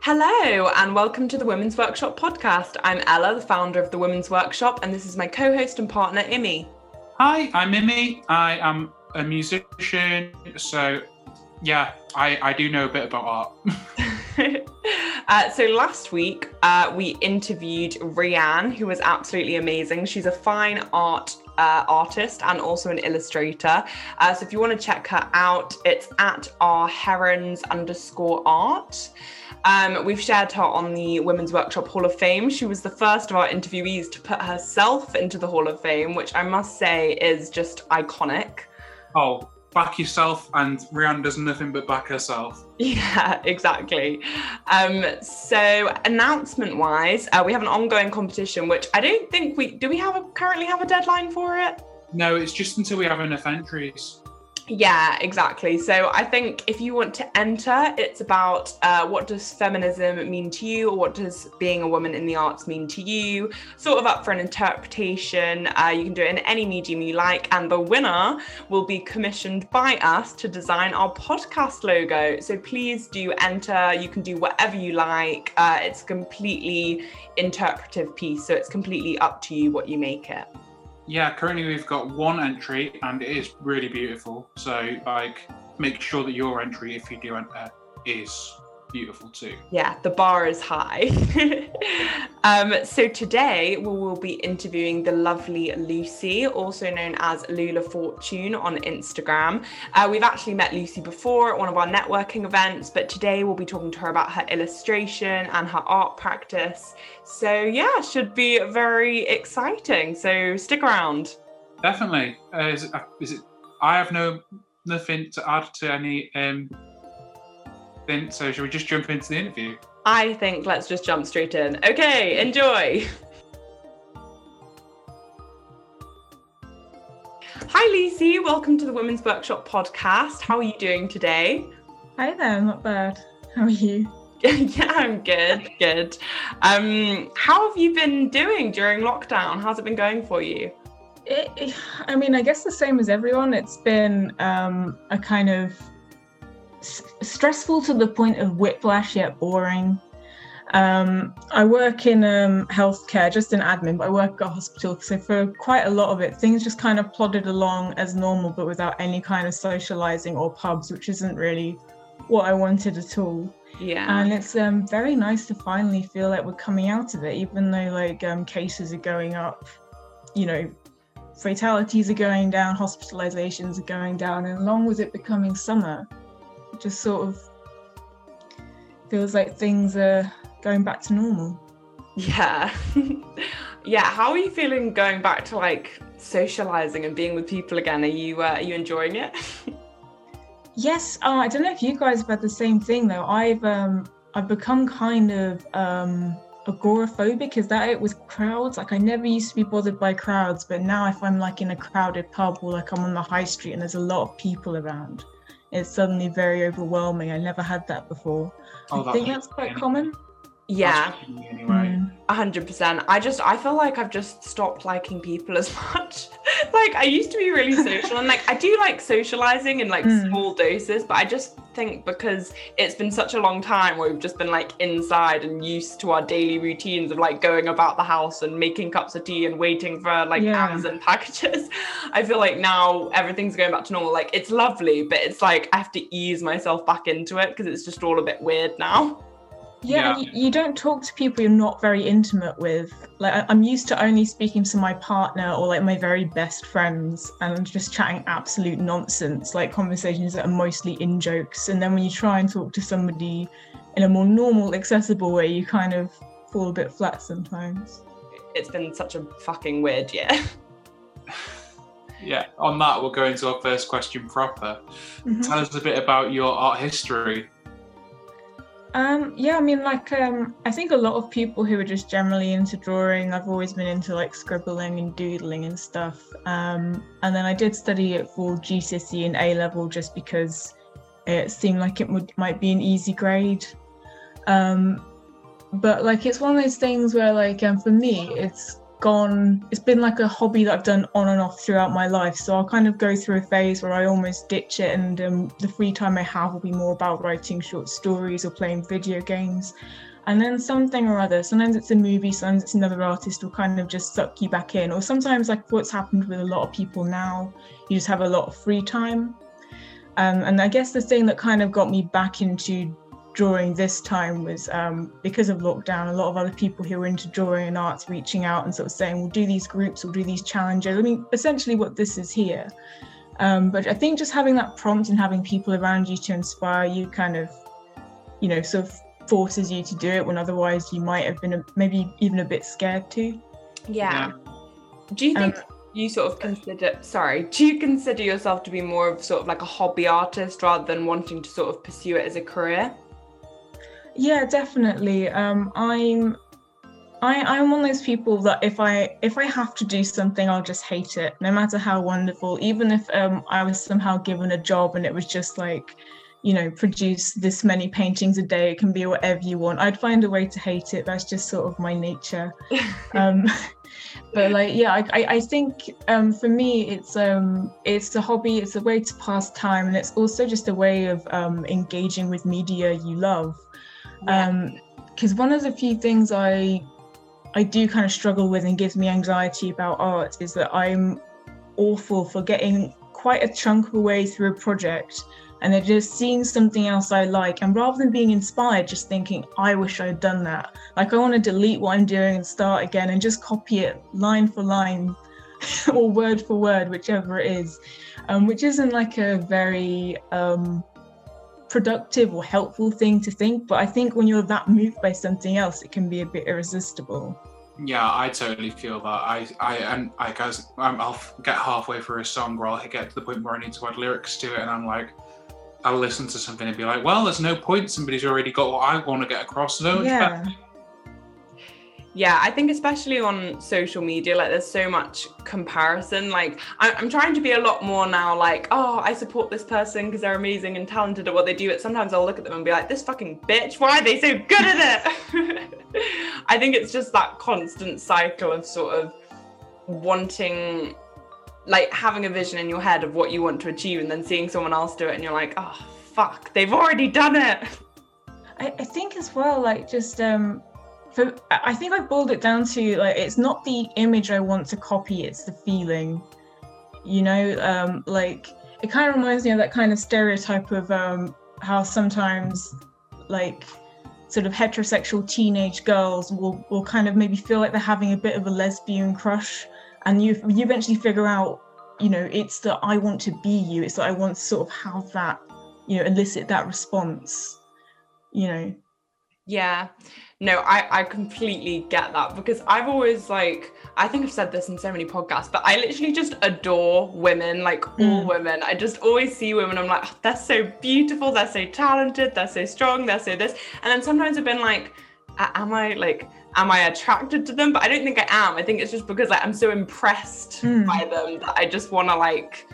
Hello, and welcome to the Women's Workshop podcast. I'm Ella, the founder of the Women's Workshop, and this is my co host and partner, Immi. Hi, I'm Immi. I am a musician, so yeah, I, I do know a bit about art. uh, so last week, uh, we interviewed Rianne, who was absolutely amazing. She's a fine art uh, artist and also an illustrator. Uh, so if you want to check her out, it's at our herons underscore art. Um, we've shared her on the Women's Workshop Hall of Fame. She was the first of our interviewees to put herself into the Hall of Fame, which I must say is just iconic. Oh, back yourself, and Rianne does nothing but back herself. Yeah, exactly. Um, so announcement wise, uh, we have an ongoing competition, which I don't think we do. We have a, currently have a deadline for it. No, it's just until we have enough entries. Yeah, exactly. So I think if you want to enter, it's about uh, what does feminism mean to you, or what does being a woman in the arts mean to you. Sort of up for an interpretation. Uh, you can do it in any medium you like, and the winner will be commissioned by us to design our podcast logo. So please do enter. You can do whatever you like. Uh, it's completely interpretive piece, so it's completely up to you what you make it yeah, currently we've got one entry and it is really beautiful. So like make sure that your entry, if you do enter, is beautiful too. Yeah, the bar is high. um, so today we will be interviewing the lovely Lucy, also known as Lula Fortune on Instagram. Uh, we've actually met Lucy before at one of our networking events, but today we'll be talking to her about her illustration and her art practice. So yeah, should be very exciting. So stick around. Definitely. Uh, is, it, uh, it? I have no nothing to add to any um, then, so should we just jump into the interview? I think let's just jump straight in. Okay, enjoy. Hi, Lucy. Welcome to the Women's Workshop podcast. How are you doing today? Hi there. Not bad. How are you? yeah, I'm good. Good. Um, how have you been doing during lockdown? How's it been going for you? It, I mean, I guess the same as everyone. It's been um, a kind of stressful to the point of whiplash yet boring. Um, I work in um, healthcare, just in admin, but I work at a hospital. So for quite a lot of it, things just kind of plodded along as normal, but without any kind of socializing or pubs, which isn't really what I wanted at all. Yeah. And it's um, very nice to finally feel like we're coming out of it, even though like um, cases are going up, you know, fatalities are going down, hospitalizations are going down, and along with it becoming summer, just sort of feels like things are going back to normal. Yeah. yeah. How are you feeling going back to like socializing and being with people again? Are you uh, are you enjoying it? yes. Uh, I don't know if you guys have had the same thing though. I've um I've become kind of um agoraphobic. Is that it with crowds? Like I never used to be bothered by crowds, but now if I'm like in a crowded pub or like I'm on the high street and there's a lot of people around, it's suddenly very overwhelming. I never had that before. Oh, I think that's quite common. Yeah. A hundred percent. I just I feel like I've just stopped liking people as much. like I used to be really social and like I do like socializing in like mm. small doses, but I just think because it's been such a long time where we've just been like inside and used to our daily routines of like going about the house and making cups of tea and waiting for like yeah. Amazon packages. I feel like now everything's going back to normal. Like it's lovely, but it's like I have to ease myself back into it because it's just all a bit weird now yeah, yeah. You, you, don't talk to people you're not very intimate with. Like i'm used to only speaking to my partner or like my very best friends and just chatting absolute nonsense. Like conversations that are mostly in jokes. And then when you try and talk to somebody in a more normal accessible way you kind of fall a bit flat sometimes. It's been such a fucking weird year. Yeah on that we'll go into our first question proper. Mm-hmm. tell us a bit about your art history um, yeah, I mean, like, um, I think a lot of people who are just generally into drawing, I've always been into like scribbling and doodling and stuff. Um, and then I did study it for GCSE and A level just because it seemed like it would might be an easy grade. Um, but like, it's one of those things where, like, um, for me, it's gone it's been like a hobby that i've done on and off throughout my life. So i'll kind of go through a phase where i almost ditch it and um, the free time i have will be more about writing short stories or playing video games. And then something or other sometimes it's a movie sometimes it's another artist will kind of just suck you back in. Or sometimes like what's happened with a lot of people now you just have a lot of free time. Um, and i guess the thing that kind of got me back into drawing this time was um, because of lockdown, a lot of other people who were into drawing and arts reaching out and sort of saying, we'll do these groups, we'll do these challenges. I mean, essentially what this is here. Um, but I think just having that prompt and having people around you to inspire you kind of, you know, sort of forces you to do it when otherwise you might have been a, maybe even a bit scared to. Yeah. yeah. Do you think um, you sort of consider, sorry, do you consider yourself to be more of sort of like a hobby artist rather than wanting to sort of pursue it as a career? Yeah, definitely. Um, I'm I, I'm one of those people that if I if I have to do something, I'll just hate it, no matter how wonderful. Even if um, I was somehow given a job and it was just like, you know, produce this many paintings a day, it can be whatever you want. I'd find a way to hate it. That's just sort of my nature. um, but like, yeah, I, I, I think um, for me, it's um, it's a hobby. It's a way to pass time, and it's also just a way of um, engaging with media you love because um, one of the few things I I do kind of struggle with and gives me anxiety about art is that I'm awful for getting quite a chunk of a way through a project and then just seeing something else I like. And rather than being inspired just thinking I wish I'd done that. Like I want to delete what I'm doing and start again and just copy it line for line or word for word whichever it is. Um, which isn't like a very um, productive or helpful thing to think. But I think when you're that moved by something else, it can be a bit irresistible. Yeah, I totally feel that. I, I, and I guess um, I'll get halfway through a song where I'll get to the point where I need to add lyrics to it, and I'm like, I'll listen to something and be like, well, there's no point. Somebody's already got what I want to get across. So yeah yeah i think especially on social media like there's so much comparison. Like i'm trying to be a lot more now like oh i support this person because they're amazing and talented at what they do. But sometimes i'll look at them and be like this fucking bitch why are they so good at it? I think it's just that constant cycle of sort of wanting like having a vision in your head of what you want to achieve and then seeing someone else do it and you're like oh fuck they've already done it. I, I think as well like just um for I think I've boiled it down to like it's not the image I want to copy, it's the feeling. You know, um, like it kind of reminds me of that kind of stereotype of um, how sometimes like sort of heterosexual teenage girls will will kind of maybe feel like they're having a bit of a lesbian crush, and you you eventually figure out, you know, it's that I want to be you. It's that I want to sort of have that, you know, elicit that response. You know. Yeah. No I, I completely get that because i've always like i think i've said this in so many podcasts but i literally just adore women like mm. all women. I just always see women i'm like oh, they're so beautiful they're so talented they're so strong they're so this. And then sometimes i've been like am i like am i attracted to them? But i don't think i am. I think it's just because like i'm so impressed mm. by them that i just want to like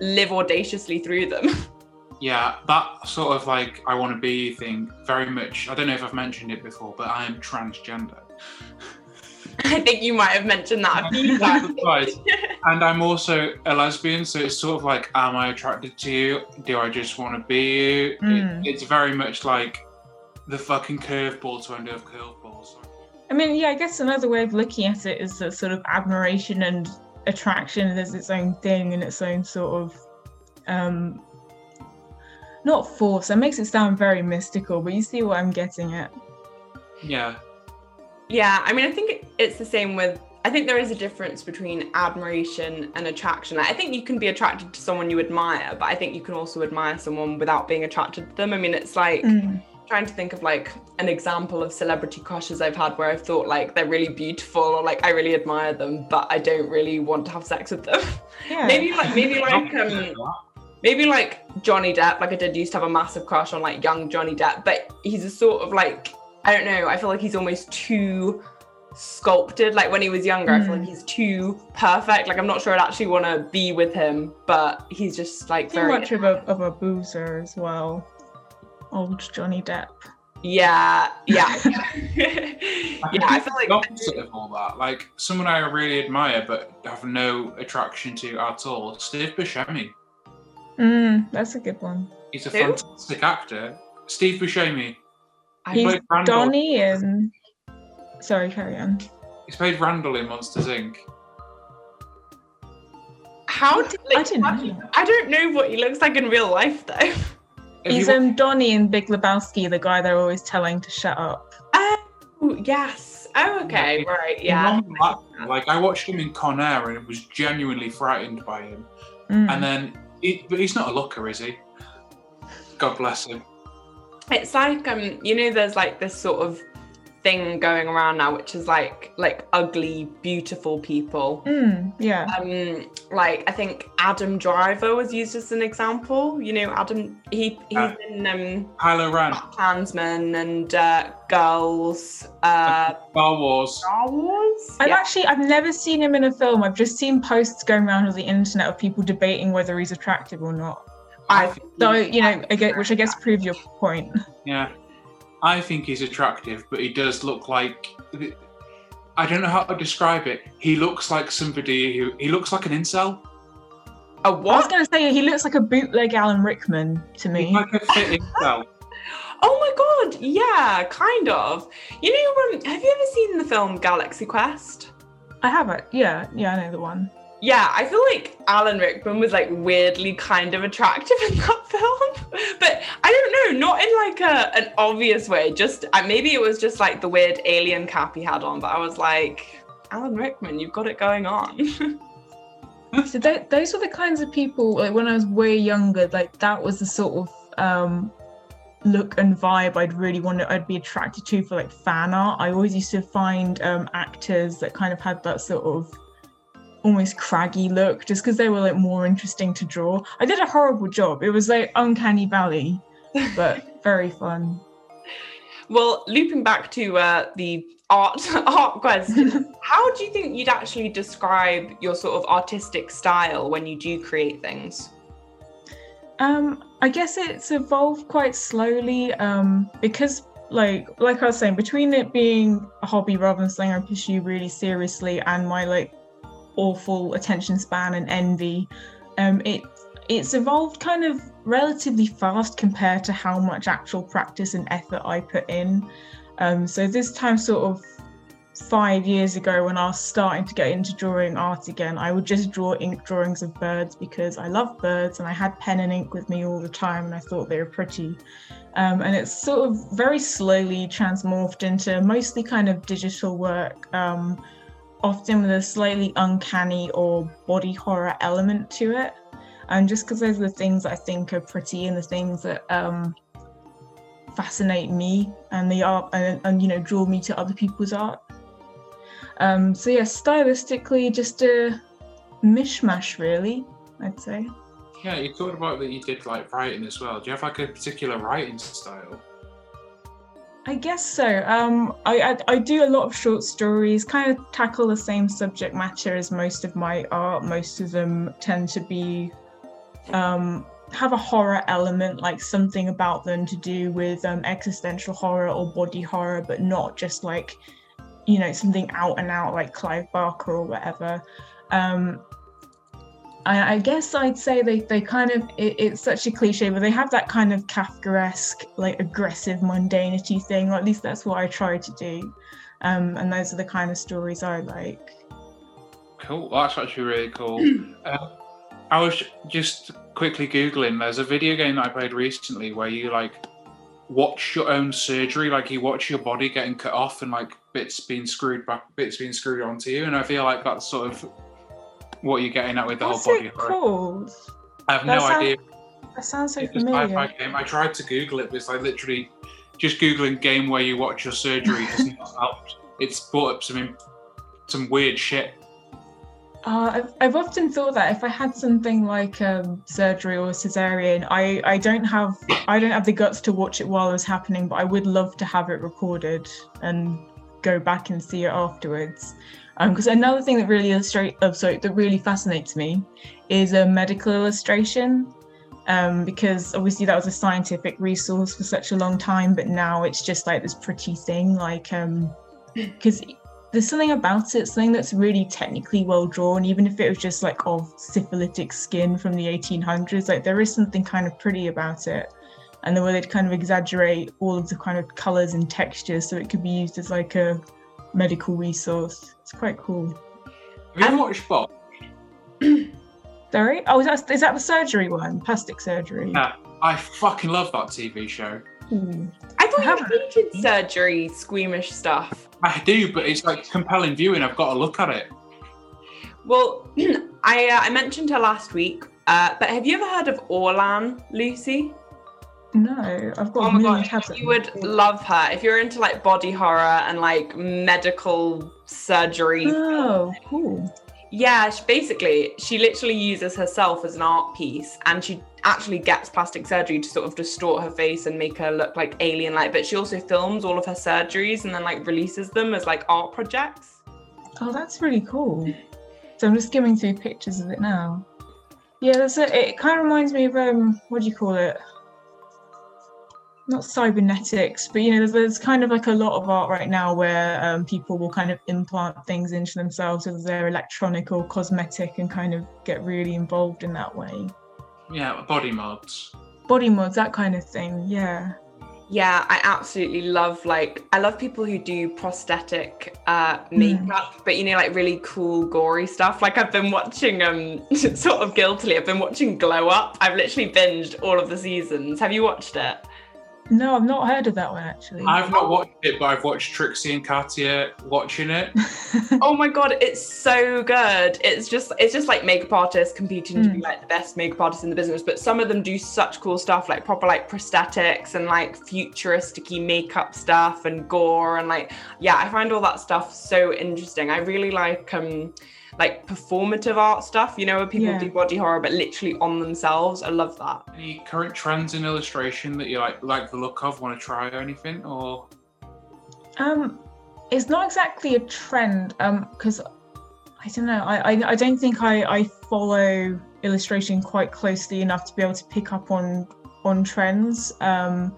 live audaciously through them Yeah, that sort of like I want to be thing very much. I don't know if I've mentioned it before, but I am transgender. I think you might have mentioned that a few times. And I'm also a lesbian, so it's sort of like, am I attracted to you? Do I just want to be you? Mm. It, it's very much like the fucking curveball to end of curveballs. I mean, yeah, I guess another way of looking at it is that sort of admiration and attraction is its own thing and its own sort of um, not force. That makes it sound very mystical, but you see what I'm getting at. Yeah. Yeah, I mean, I think it's the same with. I think there is a difference between admiration and attraction. I think you can be attracted to someone you admire, but I think you can also admire someone without being attracted to them. I mean, it's like mm. trying to think of like an example of celebrity crushes I've had where I've thought like they're really beautiful or like I really admire them, but I don't really want to have sex with them. Yeah. maybe like maybe like um maybe like Johnny Depp. Like I did used to have a massive crush on like young Johnny Depp, but he's a sort of like I don't know. I feel like he's almost too sculpted. Like when he was younger, mm. I feel like hmm. he's too perfect. Like I'm not sure I'd actually want to be with him, but he's just like too very much of a of a boozer as well. Old Johnny Depp. Yeah, yeah, yeah. I feel like the opposite of all that. Like someone I really admire but have no attraction to at all. Steve Buscemi. Mm, that's a good one. He's a Who? fantastic actor. Steve Buscemi. He's played Randall. Donnie in. Sorry, carry on. He's played Randall in Monsters Inc. how did I didn't how- know. I don't know what he looks like in real life though. He's you- um Donnie in Big Lebowski, the guy they're always telling to shut up. Oh yes. Oh okay, right, yeah. He's Like I watched him in Con Air and was genuinely frightened by him. Mm. And then, he, but he's not a looker, is he? God bless him. It's like um, you know, there's like this sort of thing going around now, which is like like ugly, beautiful people. Mm, yeah. Um, like I think Adam Driver was used as an example. You know, Adam he he's Uh, in um Kylo Ren, Klansman and uh, Girls, uh, Star Wars. Star Wars. I've Yeah. actually I've never seen him in a film. I've just seen posts going around on the internet of people debating whether he's attractive or not. I So you know, I get, which I guess proves your point. Yeah, I think he's attractive, but he does look like. I don't know how to describe it. He looks like somebody who he looks like an incel. a I was going to say he looks like a bootleg Alan Rickman to me. He's like a fit incel. Oh my god, yeah, kind of. You know, um, have you ever seen the film Galaxy Quest? I have it. Yeah, yeah, I know the one. Yeah, I feel like Alan Rickman was like weirdly kind of attractive in that film, but I don't know, not in like a an obvious way. Just uh, maybe it was just like the weird alien cap he had on, but I was like, Alan Rickman, you've got it going on. So th- those were the kinds of people like when I was way younger. Like that was the sort of um, look and vibe I'd really want to. I'd be attracted to for like fan art. I always used to find um, actors that kind of had that sort of almost craggy look, just because they were like more interesting to draw. I did a horrible job. It was like uncanny valley, but very fun. well, looping back to uh, the art art question, how do you think you'd actually describe your sort of artistic style when you do create things? Um, I guess it's evolved quite slowly. Um, because like like I was saying, between it being a hobby rather than something I pursue really seriously, and my like awful attention span and envy, um, it it's evolved kind of relatively fast compared to how much actual practice and effort I put in. Um, so this time, sort of five years ago, when I was starting to get into drawing art again, I would just draw ink drawings of birds because I love birds and I had pen and ink with me all the time and I thought they were pretty. Um, and it's sort of very slowly transmorphed into mostly kind of digital work, um, often with a slightly uncanny or body horror element to it. And just because those are the things I think are pretty and the things that um, fascinate me and the art and, and you know draw me to other people's art. Um, so yeah, stylistically, just a mishmash, really. I'd say. Yeah, you talked about that you did like writing as well. Do you have like a particular writing style? I guess so. Um, I, I I do a lot of short stories, kind of tackle the same subject matter as most of my art. Most of them tend to be um, have a horror element, like something about them to do with um, existential horror or body horror, but not just like you know something out and out like Clive Barker or whatever. Um, I, I guess I'd say they, they kind of it, it's such a cliche, but they have that kind of Kafkaesque, like aggressive mundanity thing, or at least that's what I try to do. Um, and those are the kind of stories I like. Cool. That's actually really cool. uh, I was just quickly googling. There's a video game that I played recently where you like watch your own surgery, like you watch your body getting cut off and like bits being screwed back, bits being screwed onto you. And I feel like that's sort of what are you're getting at with the What's whole body. it horror. called? I have That no idea. That sounds so It's a sci-fi game. I tried to Google it, but it's like literally just googling game where you watch your surgery doesn't help. It's brought up some some weird shit. Uh, I've, I've often thought that if I had something like um, surgery or cesarean, I, I don't have I don't have the guts to watch it while it's happening, but I would love to have it recorded and go back and see it afterwards. Because another thing that really illustrate, uh, sorry, that really fascinates me is a medical illustration. um, because obviously that was a scientific resource for such a long time, but now it's just like this pretty thing, like um, because there's something about it, something that's really technically well drawn, even if it was just like of syphilitic skin from the 1800s. Like there is something kind of pretty about it, and the way they'd kind of exaggerate all of the kind of colors and textures, so it could be used as like a medical resource. It's quite cool. Have you ever watched Botched? Sorry? Oh, is that, is that the surgery one? Plastic surgery? Yeah, I fucking love that TV show. Ooh. I thought I you haven't. hated surgery, squeamish stuff. I do, but it's like compelling viewing. I've got to look at it. Well, I uh, I mentioned her last week, uh, but have you ever heard of Orlan, Lucy? No, I've got Oh my god, you would love her if you're into like body horror and like medical surgery. Oh, cool. Yeah, she, basically, she literally uses herself as an art piece, and she actually gets plastic surgery to sort of distort her face and make her look like alien-like. But she also films all of her surgeries and then like releases them as like art projects. Oh, that's really cool. So I'm just skimming through pictures of it now. Yeah, that's it. It kind of reminds me of um, what do you call it? Not cybernetics, but you know, there's, there's kind of like a lot of art right now where um, people will kind of implant things into themselves, whether they're electronic or cosmetic, and kind of get really involved in that way. Yeah, body mods. Body mods, that kind of thing. Yeah. Yeah, I absolutely love like I love people who do prosthetic uh makeup, but you know, like really cool, gory stuff. Like I've been watching um sort of guiltily, I've been watching Glow Up. I've literally binged all of the seasons. Have you watched it? No, I've not heard of that one actually. I've not watched it, but I've watched Trixie and Katia watching it. Oh my god, it's so good. It's just it's just like makeup artists competing to be Mm. like the best makeup artists in the business. But some of them do such cool stuff, like proper like prosthetics and like futuristic makeup stuff and gore and like yeah, I find all that stuff so interesting. I really like um like performative art stuff, you know, where people Yeah. do body horror but literally on themselves. I love that. Any current trends in illustration that you like like the look of, want to try or anything? Or Um, it's not exactly a trend. Um, because I don't know. I, I I don't think I I follow illustration quite closely enough to be able to pick up on on trends. Um,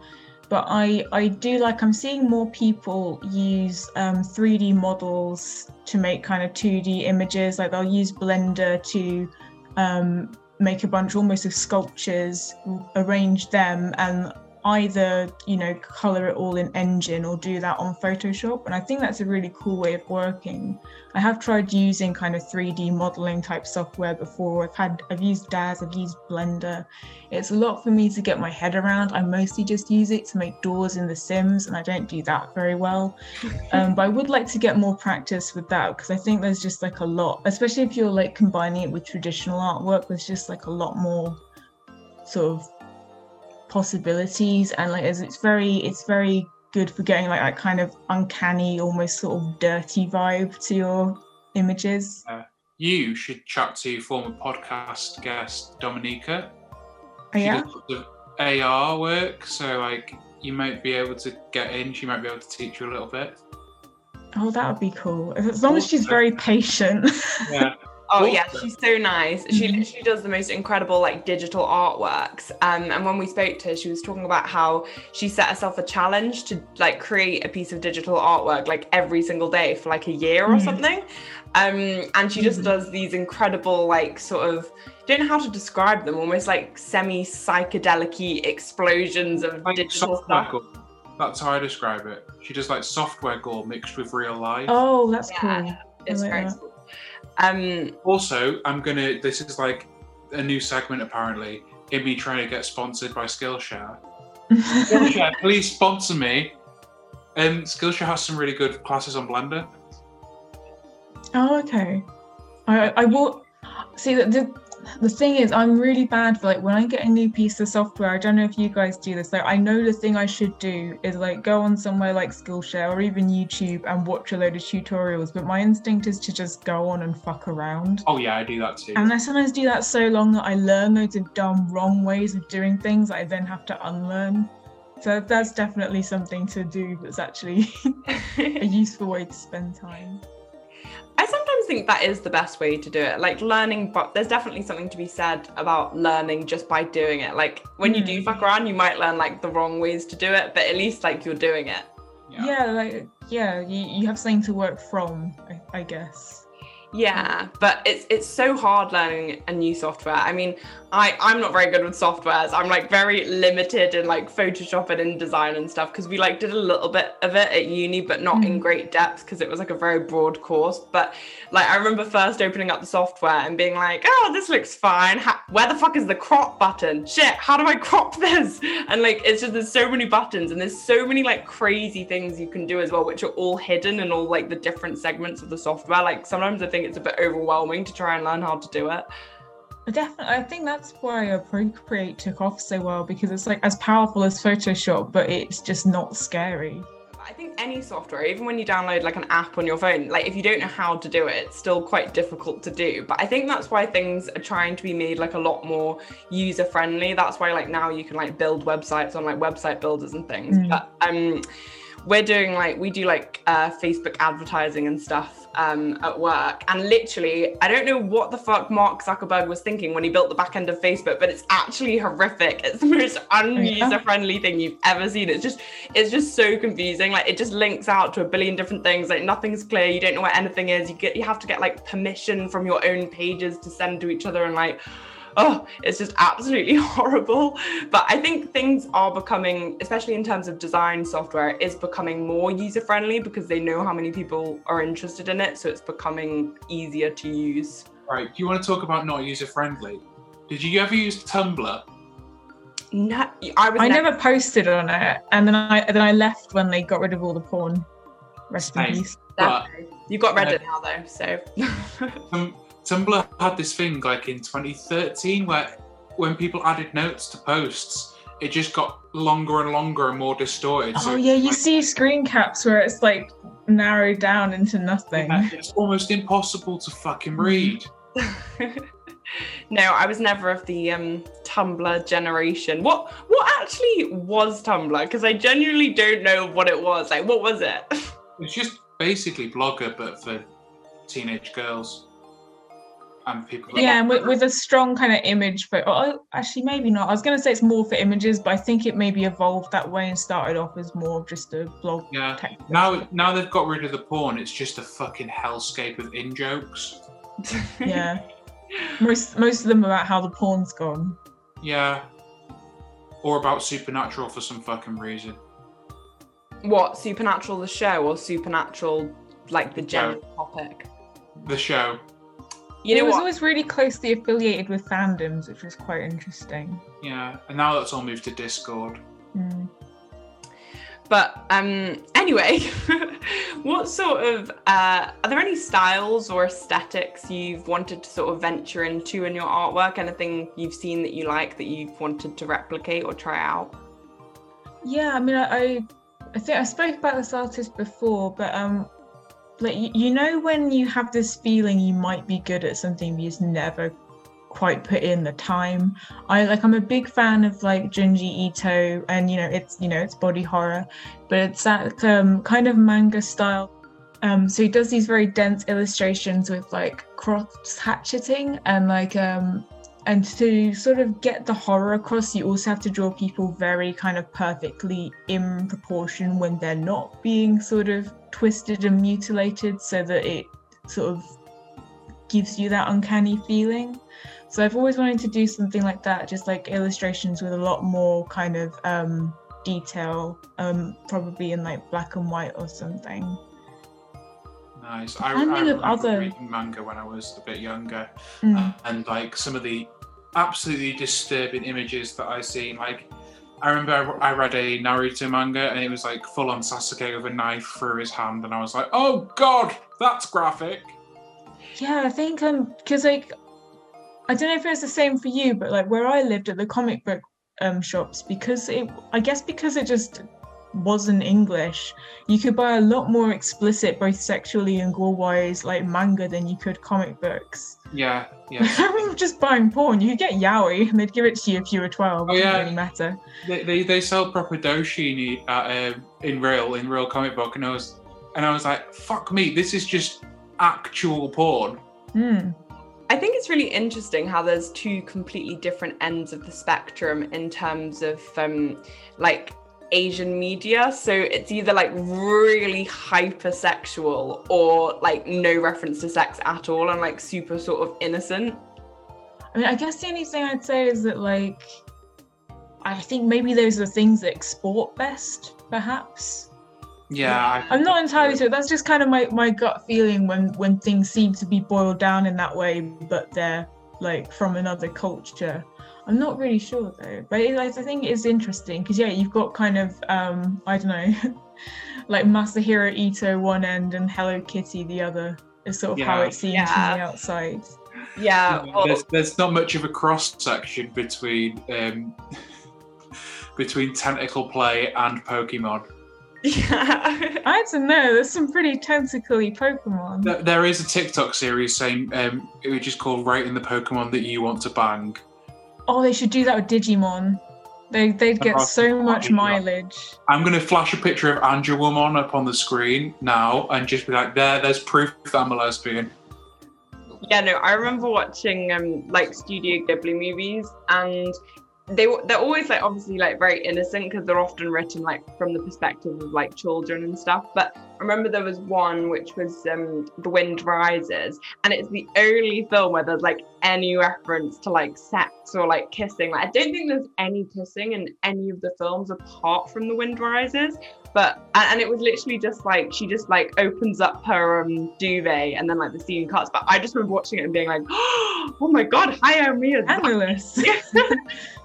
but I I do like I'm seeing more people use um 3D models to make kind of 2D images. Like they'll use Blender to um make a bunch almost of sculptures, arrange them, and either you know color it all in engine or do that on photoshop and i think that's a really cool way of working. I have tried using kind of 3d modeling type software before. I've had i've used daz i've used blender. It's a lot for me to get my head around. I mostly just use it to make doors in the sims and i don't do that very well. Um, but i would like to get more practice with that because i think there's just like a lot especially if you're like combining it with traditional artwork there's just like a lot more sort of possibilities and like it's, it's very it's very good for getting like that kind of uncanny almost sort of dirty vibe to your images uh, you should chat to former podcast guest Dominica. oh, yeah does lots of AR work, so like you might be able to get in. She might be able to teach you a little bit. oh that would be cool as long as she's very patient Yeah, Oh Cool. yeah, she's so nice. She Mhm. literally does the most incredible like digital artworks. Um, and when we spoke to her, she was talking about how she set herself a challenge to like create a piece of digital artwork like every single day for like a year or Mhm. something. Um, and she just Mhm. does these incredible like sort of don't know how to describe them, almost like semi psychedelic explosions of like digital stuff. gore. That's how I describe it. She does like software gore mixed with real life. oh that's Yeah. cool It's like very that. Um, Also, I'm gonna. This is like a new segment apparently. Immi trying to get sponsored by Skillshare. Skillshare, please sponsor me. Um, Skillshare has some really good classes on Blender. Oh, okay. I I will see that the the thing is I'm really bad for like when I get a new piece of software, I don't know if you guys do this. Like I know the thing I should do is like go on somewhere like Skillshare or even YouTube and watch a load of tutorials, but my instinct is to just go on and fuck around. Oh yeah, I do that too. And I sometimes do that so long that I learn loads of dumb wrong ways of doing things that I then have to unlearn. So that's definitely something to do that's actually a useful way to spend time. I sometimes think that is the best way to do it. Like learning, but there's definitely something to be said about learning just by doing it. Like when you do Mm. fuck around, you might learn like the wrong ways to do it, but at least like you're doing it. Yeah, like yeah, you, you have something to work from, I, I guess. Yeah, but it's it's so hard learning a new software. I mean, I I'm not very good with softwares. I'm like very limited in like Photoshop and InDesign and stuff because we like did a little bit of it at uni, but not in Mm. great depth because it was like a very broad course. But like I remember first opening up the software and being like, oh, this looks fine. Ha- where the fuck is the crop button? Shit, how do I crop this? And like it's just there's so many buttons and there's so many like crazy things you can do as well, which are all hidden in all like the different segments of the software. Like sometimes I think it's a bit overwhelming to try and learn how to do it. I Definitely, I think that's why Procreate took off so well because it's like as powerful as Photoshop, but it's just not scary. I think any software, even when you download like an app on your phone, like if you don't know how to do it, it's still quite difficult to do. But I think that's why things are trying to be made like a lot more user friendly. That's why like now you can like build websites on like website builders and things. Mm. But um we're doing like we do like uh, Facebook advertising and stuff um, at work, and literally, I don't know what the fuck Mark Zuckerberg was thinking when he built the back end of Facebook, but it's actually horrific. It's the most unuser friendly thing you've ever seen. It's just, it's just so confusing. Like it just links out to a billion different things. Like nothing's clear. You don't know where anything is. You get, you have to get like permission from your own pages to send to each other, and like oh, it's just absolutely horrible. But I think things are becoming, especially in terms of design software, is becoming more user friendly because they know how many people are interested in it. So it's becoming easier to use. Right. Do you want to talk about not user friendly? Did you ever use Tumblr? No, I was I never posted on it, and then I then I left when they got rid of all the porn. Rest in peace. But You've got Reddit now though, so um, Tumblr had this thing like in 2013 where when people added notes to posts, it just got longer and longer and more distorted. Oh yeah, you like, see screen caps where it's like narrowed down into nothing. It's almost impossible to fucking read. no, I was never of the um Tumblr generation. What what actually was Tumblr? Because I genuinely don't know what it was. Like, what was it? It's just basically Blogger, but for teenage girls and people. Yeah, and with, with a strong kind of image for. Oh, actually, maybe not. I was going to say it's more for images, but I think it maybe evolved that way and started off as more of just a blog. yeah. text. Now, now they've got rid of the porn. It's just a fucking hellscape of in jokes. Yeah, most most of them about how the porn's gone. Yeah. Or about Supernatural for some fucking reason. what Supernatural the show or Supernatural like the general topic? The show. You know it was what? always really closely affiliated with fandoms, which was quite interesting. Yeah. And now that's all moved to Discord. Mm. But um, anyway, what sort of uh, are there any styles or aesthetics you've wanted to sort of venture into in your artwork? Anything you've seen that you like that you've wanted to replicate or try out? Yeah, I mean, I, I, I think I spoke about this artist before, but um, like you, know when you have this feeling you might be good at something, but you just never quite put in the time. I like I'm a big fan of like Junji Ito, and you know it's you know it's body horror, but it's that um, kind of manga style. Um, so he does these very dense illustrations with like cross hatcheting and like um and to sort of get the horror across you also have to draw people very kind of perfectly in proportion when they're not being sort of twisted and mutilated so that it sort of gives you that uncanny feeling. So i've always wanted to do something like that just like illustrations with a lot more kind of um detail um probably in like black and white or something Nice. I, I of remember other- reading manga when I was a bit younger, Mm. uh, and like some of the absolutely disturbing images that I seen. Like, I remember I, I read a Naruto manga, and it was like full on Sasuke with a knife through his hand, and I was like, "Oh God, that's graphic." Yeah, I think um because like I don't know if it was the same for you, but like where I lived at the comic book um shops, because it I guess because it just wasn't English, you could buy a lot more explicit, both sexually and gore wise, like manga than you could comic books. Yeah, yeah. I remember just buying porn. You could get yaoi and they'd give it to you if you were twelve. Oh, yeah. didn't really matter. they, they, they sell proper doujinshi at, um, in real in real comic book, and I was and I was like, "Fuck me, this is just actual porn. Mm. I think it's really interesting how there's two completely different ends of the spectrum in terms of um, like Asian media. So it's either like really hypersexual or like no reference to sex at all and like super sort of innocent. I mean, I guess the only thing I'd say is that like I think maybe those are the things that export best, perhaps. Yeah, I, am not entirely sure. That's just kind of my, my gut feeling when when things seem to be boiled down in that way, but they're like from another culture. I'm not really sure though, but it, I think it's interesting because yeah, you've got kind of um I don't know, like Masahiro Ito one end and Hello Kitty the other. Is sort of yeah. how it seems yeah. from the outside. Yeah, well, there's, there's not much of a cross section between um, between tentacle play and Pokemon. Yeah. I don't know. There's some pretty tentacly Pokemon. There, there is a TikTok series saying, um, which is called "Rating the Pokemon that you want to bang." Oh, they should do that with Digimon. They they'd get so much mileage. I'm gonna flash a picture of Angewomon up on the screen now and just be like, "There, there's proof that I'm a lesbian." Yeah, no, I remember watching um like Studio Ghibli movies, and they they're always like obviously like very innocent because they're often written like from the perspective of like children and stuff. But I remember there was one which was um the wind rises and it's the only film where there's like any reference to like sex or like kissing. Like i don't think there's any kissing in any of the films apart from the wind rises but and, it was literally just like she just like opens up her um duvet and then like the scene cuts. But i just remember watching it and being like oh my god hi i'm mia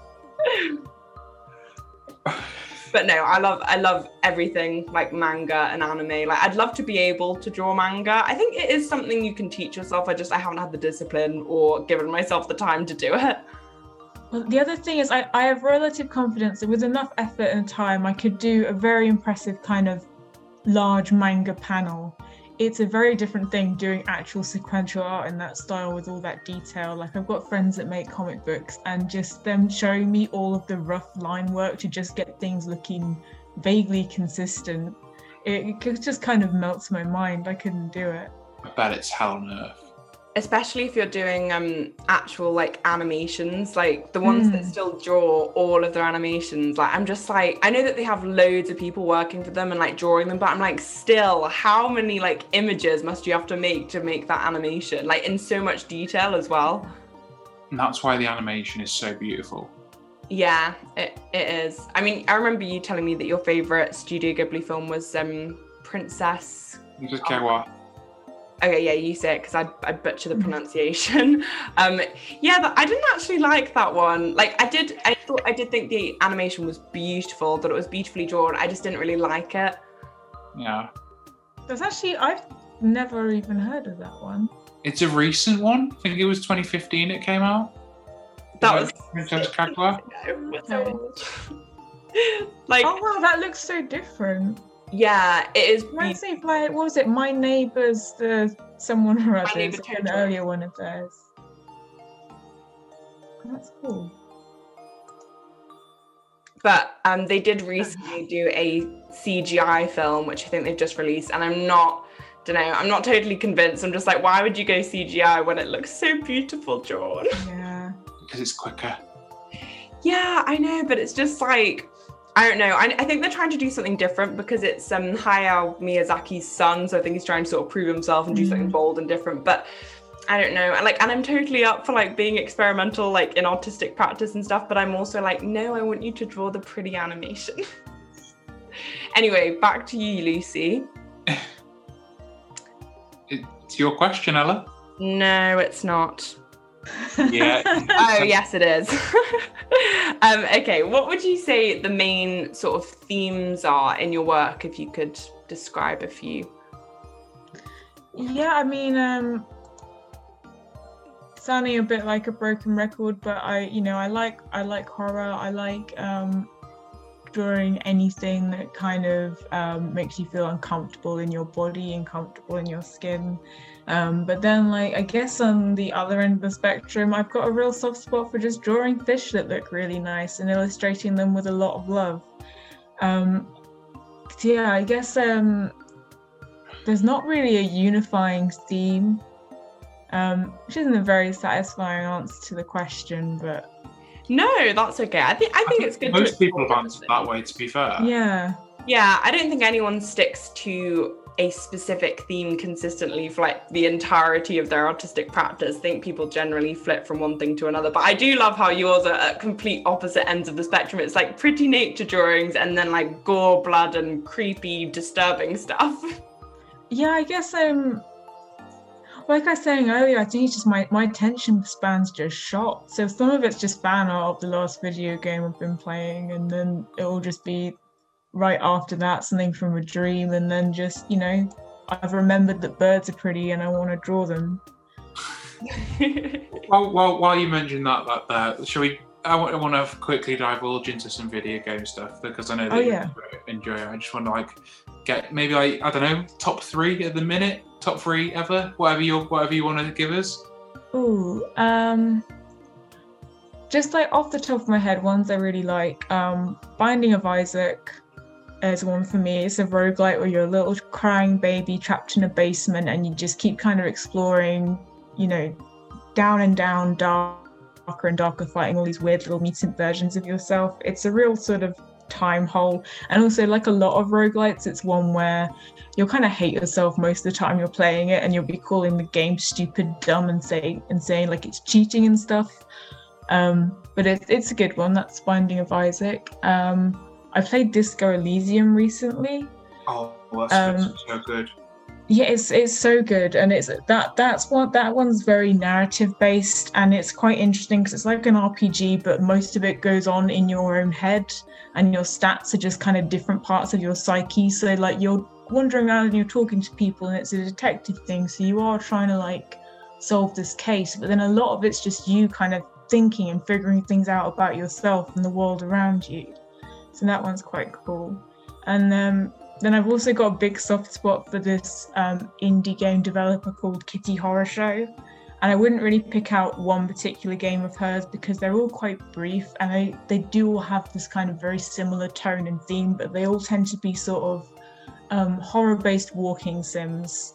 but no, I love I love everything like manga and anime. Like I'd love to be able to draw manga. I think it is something you can teach yourself. I just I haven't had the discipline or given myself the time to do it. Well, the other thing is I, I have relative confidence that with enough effort and time I could do a very impressive kind of large manga panel it's a very different thing doing actual sequential art in that style with all that detail. Like I've got friends that make comic books and just them showing me all of the rough line work to just get things looking vaguely consistent. It, just kind of melts my mind. I couldn't do it. I bet it's hell on earth especially if you're doing um actual like animations like the ones mm. that hmm. still draw all of their animations like i'm just like i know that they have loads of people working for them and like drawing them but i'm like still how many like images must you have to make to make that animation? Like in so much detail as well. And that's why the animation is so beautiful. Yeah it, it is. I mean i remember you telling me that your favorite studio ghibli film was um princess Princess Kaguya okay yeah you say it because I, I butcher the mm-hmm. pronunciation. Um yeah but i didn't actually like that one. Like i did i thought i did think the animation was beautiful that it was beautifully drawn. I just didn't really like it. Yeah. There's actually i've never even heard of that one. It's a recent one. I think it was 2015 it came out. That was Princess Kaguya. like oh wow that looks so different yeah, it is. Reminds me like what was it? My neighbours, the someone or other, an earlier one of theirs. That's cool. But um, they did recently do a CGI film, which I think they've just released, and I'm not. Don't know. I'm not totally convinced. I'm just like, why would you go CGI when it looks so beautiful drawn? Yeah. Because it's quicker. Yeah, I know, but it's just like I don't know. I, I, think they're trying to do something different because it's um, Hayao Miyazaki's son, so I think he's trying to sort of prove himself and do mm. something bold and different. But I don't know. Like, and I'm totally up for like being experimental, like in artistic practice and stuff. But I'm also like, no, I want you to draw the pretty animation. anyway, back to you, Lucy. it's your question, Ella. No, it's not. Yeah. oh, yes, it is. um, okay, what would you say the main sort of themes are in your work, if you could describe a few? Yeah, I mean, um, sounding a bit like a broken record, but I, you know, I like I like horror. I like um, drawing anything that kind of um, makes you feel uncomfortable in your body and comfortable in your skin. Um, but then, like, I guess on the other end of the spectrum, I've got a real soft spot for just drawing fish that look really nice and illustrating them with a lot of love. Um, yeah, I guess um, there's not really a unifying theme, um, which isn't a very satisfying answer to the question, but no, that's okay. I think I think it's good. Most people have answered that way. To be fair. Yeah. Yeah, I don't think anyone sticks to a specific theme consistently for like the entirety of their artistic practice. I think people generally flip from one thing to another. But I do love how yours are at complete opposite ends of the spectrum. It's like pretty nature drawings and then like gore, blood, and creepy, disturbing stuff. Yeah, I guess um like I was saying earlier, I think it's just my, my attention span's just shot. So some of it's just fan art of the last video game I've been playing, and then it'll just be right after that something from a dream, and then just, you know, I've remembered that birds are pretty and I want to draw them. well, well, while you mentioned that, that there, shall we? I want, I want to quickly divulge into some video game stuff because I know that Oh, you enjoy it. I just want to like get maybe like I don't know top three at the minute, top three ever, whatever you whatever you want to give us. Ooh, um, just like off the top of my head, ones I really like. Um, Binding of Isaac is one for me. It's a roguelike where you're a little crying baby trapped in a basement and you just keep kind of exploring, you know, down and down, darker and darker, fighting all these weird little mutant versions of yourself. It's a real sort of time hole. And also, like a lot of roguelites, it's one where you'll kind of hate yourself most of the time you're playing it and you'll be calling the game stupid, dumb, and saying and saying like it's cheating and stuff. Um, but it, it's a good one. That's Binding of Isaac. Um, I played Disco Elysium recently. Oh, that's Um, so good. Yeah, it's it's so good, and it's that that's what that one's very narrative based, and it's quite interesting because it's like an RPG, but most of it goes on in your own head, and your stats are just kind of different parts of your psyche. So like you're wandering around and you're talking to people, and it's a detective thing. So you are trying to like solve this case, but then a lot of it's just you kind of thinking and figuring things out about yourself and the world around you. So that one's quite cool. And um, then I've also got a big soft spot for this um, indie game developer called Kitty Horror Show. And I wouldn't really pick out one particular game of hers because they're all quite brief and they, they do all have this kind of very similar tone and theme, but they all tend to be sort of um, horror based walking sims.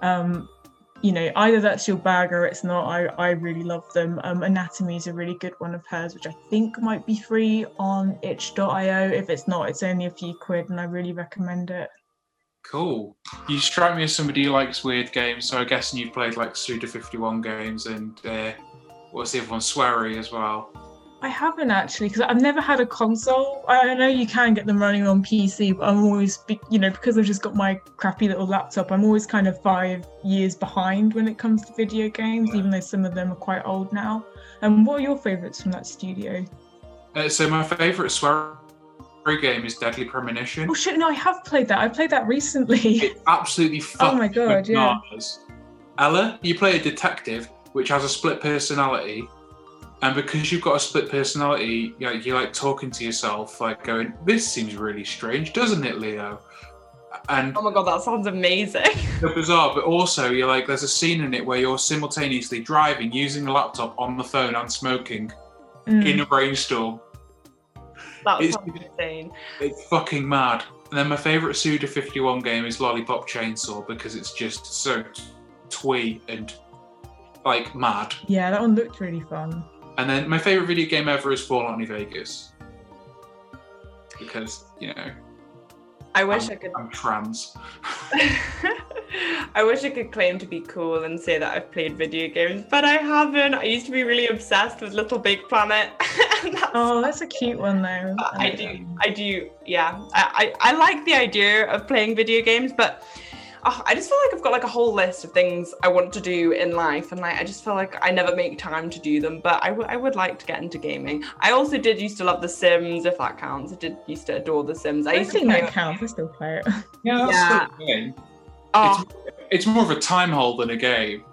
Um, you know, either that's your bag or it's not. I, I really love them. Um, Anatomy is a really good one of hers, which I think might be free on itch.io. If it's not, it's only a few quid and I really recommend it. Cool. You strike me as somebody who likes weird games, so I guess you've played like Suda 51 games and uh, what's the other one? Swery as well. I haven't actually because I've never had a console. I know you can get them running on PC, but I'm always, be- you know, because I've just got my crappy little laptop, I'm always kind of five years behind when it comes to video games, even though some of them are quite old now. And what are your favourites from that studio? Uh, so my favourite Swery game is Deadly Premonition. Oh shit! No, I have played that. I played that recently. It absolutely fucking Oh my God, yeah. Ella, you play a detective which has a split personality, and because you've got a split personality, you know, you're like talking to yourself, like going, "This seems really strange, doesn't it, Leo?" And Oh my god, that sounds amazing. so bizarre, but also you're like, there's a scene in it where you're simultaneously driving, using a laptop on the phone, and smoking Mm. in a brainstorm. That It's- insane. It's fucking mad. And then my favourite Suda 51 game is Lollipop Chainsaw because it's just so twee and like mad. Yeah, that one looked really fun. And then my favourite video game ever is Fallout New Vegas because you know I wish I'm, I could. I'm trans. I wish I could claim to be cool and say that I've played video games, but I haven't. I used to be really obsessed with Little Big Planet. that's Oh, that's a cute one though. But I do, I do, yeah. I, I, I like the idea of playing video games, but oh, I just feel like I've got like a whole list of things I want to do in life, and like I just feel like I never make time to do them. But I, w- I would like to get into gaming. I also did used to love The Sims, if that counts. I did used to adore The Sims. I I don't used to think play. that counts. I still play it. Yeah, that's Yeah. still a game. Oh, It's more of a time hole than a game.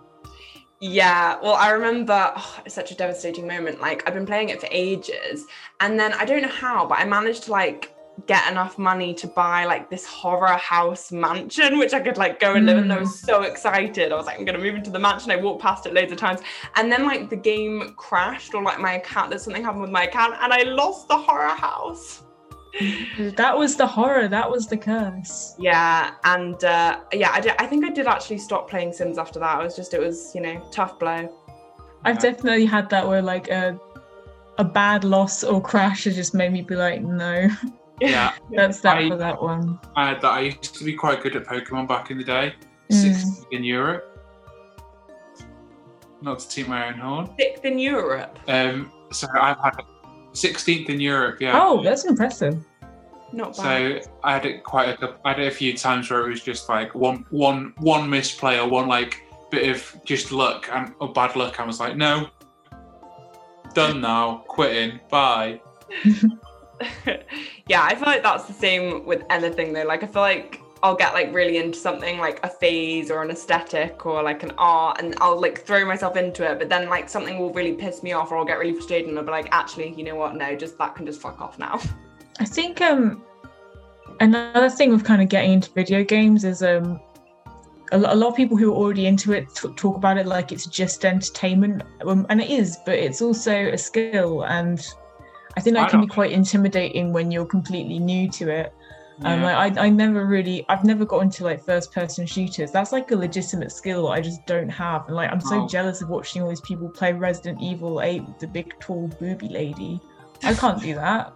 Yeah, well, I remember oh, it's such a devastating moment. Like, I've been playing it for ages, and then I don't know how, but I managed to like get enough money to buy like this horror house mansion, which I could like go and live in. I was so excited. I was like, I'm gonna move into the mansion. I walked past it loads of times, and then like the game crashed, or like my account, there's something happened with my account, and I lost the horror house. that was the horror. That was the curse. Yeah, and uh, yeah, I, did, I think I did actually stop playing Sims after that. It was just, it was, you know, tough blow. I've definitely had that where like a a bad loss or crash has just made me be like, no. Yeah, That's that I- for that one. I had that. I used to be quite good at Pokemon back in the day. Mm. Sixth in Europe. Not to toot my own horn. Sixth in Europe. Um, so I've had 16th in Europe. Yeah. Oh, that's impressive. Not bad. So I had it quite a couple, I had it a few times where it was just like one one one misplay or one like bit of just luck and or bad luck. I was like, no, done now, quitting, bye. yeah, I feel like that's the same with anything though. Like I feel like I'll get like really into something like a phase or an aesthetic or like an art and I'll like throw myself into it, but then like something will really piss me off or I'll get really frustrated and I'll be like, actually, you know what? No, just that can just fuck off now. I think um another thing with kind of getting into video games is um a, lot of people who are already into it t- talk about it like it's just entertainment um, and it is but it's also a skill and I think that I can be quite intimidating when you're completely new to it. Um, like, I, I never really i've never got into like first person shooters. That's like a legitimate skill i just don't have and like i'm so Oh. jealous of watching all these people play resident evil 8 with the big tall booby lady. I can't do that.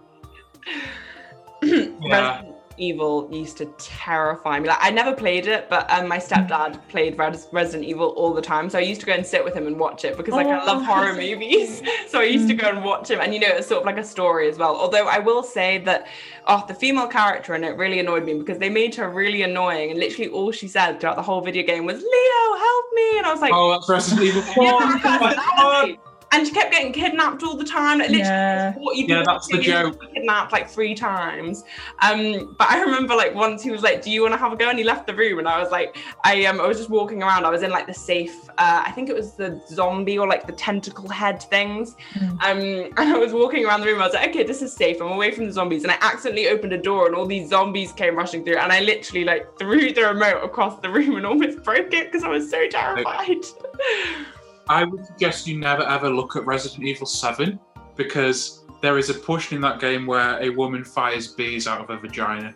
Resident Evil used to terrify me. Like I never played it, but um, my stepdad played Res- Resident Evil all the time. So I used to go and sit with him and watch it because like I love Oh. horror movies. So I used to go and watch him, and you know it's sort of like a story as well. Although I will say that, oh, the female character in it really annoyed me because they made her really annoying, and literally all she said throughout the whole video game was "Leon, help me," and I was like, oh, that's Resident Evil "Yeah, 4. that's my personality." And she kept getting kidnapped all the time. Like, literally, Yeah. what you Yeah, that's the joke. Kidnapped like three times. Um, but I remember like once he was like, "Do you want to have a go?" And he left the room, and I was like, I um, I was just walking around. I was in like the safe. Uh, I think it was the zombie or like the tentacle head things. Mm. Um, and I was walking around the room. I was like, okay, this is safe. I'm away from the zombies. And I accidentally opened a door, and all these zombies came rushing through. And I literally like threw the remote across the room and almost broke it because I was so terrified. I would suggest you never ever look at Resident Evil 7 because there is a portion in that game where a woman fires bees out of her vagina.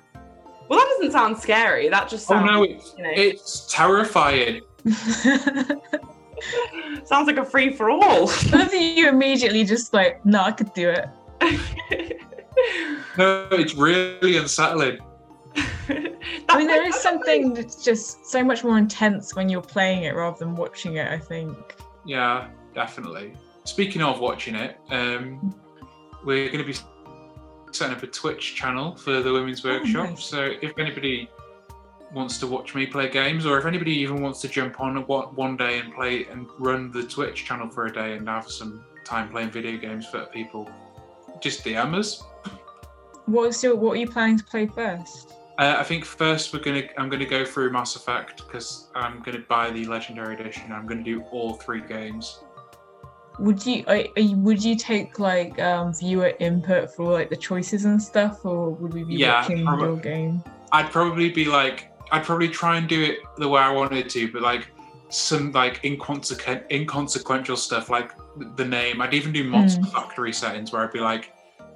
well, that doesn't sound scary. That just Oh sounds, no, it's, you know, it's terrifying. sounds like a free for all. Both of you immediately just like, no, I could do it. No, it's really unsettling. I mean, there is something that's just so much more intense when you're playing it rather than watching it, I think. Yeah, definitely. Speaking of watching it, um, we're going to be setting up a Twitch channel for the Women's Workshop. nice. So if anybody wants to watch me play games, or if anybody even wants to jump on one one day and play and run the Twitch channel for a day and have some time playing video games for people, just DM us. What's your, what are you planning to play first? Uh, I think first we're gonna I'm gonna go through Mass Effect because I'm gonna buy the Legendary Edition. I'm gonna do all three games. Would you, are, are you would you take like um, viewer input for like the choices and stuff, or would we be Yeah, watching prob- your game? I'd probably be like, I'd probably try and do it the way I wanted to, but like some like inconsequent, inconsequential stuff like the name. I'd even do Monster Mm. Factory settings where I'd be like,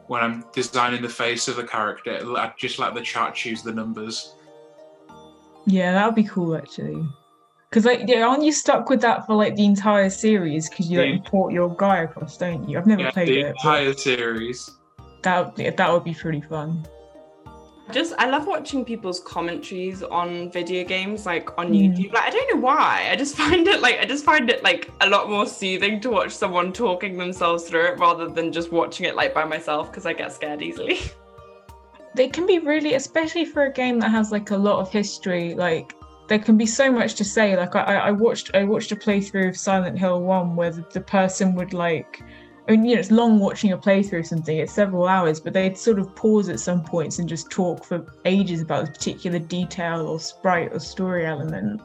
when I'm designing the face of the character, I'd just let the chat choose the numbers. Yeah, that would be cool actually. Because like, yeah, aren't you stuck with that for like the entire series? Because you like Yeah. import your guy across, don't you? I've never Yeah, played the it. but entire series. That that would be pretty fun. Just I love watching people's commentaries on video games, like on Mm. YouTube. Like I don't know why. I just find it like I just find it like a lot more soothing to watch someone talking themselves through it rather than just watching it like by myself because I get scared easily. they can be really especially for a game that has like a lot of history like there can be so much to say like i i watched i watched a playthrough of silent hill 1 where the, the person would like I mean, you know, it's long watching a playthrough or something. It's several hours, but they'd sort of pause at some points and just talk for ages about a particular detail or sprite or story element.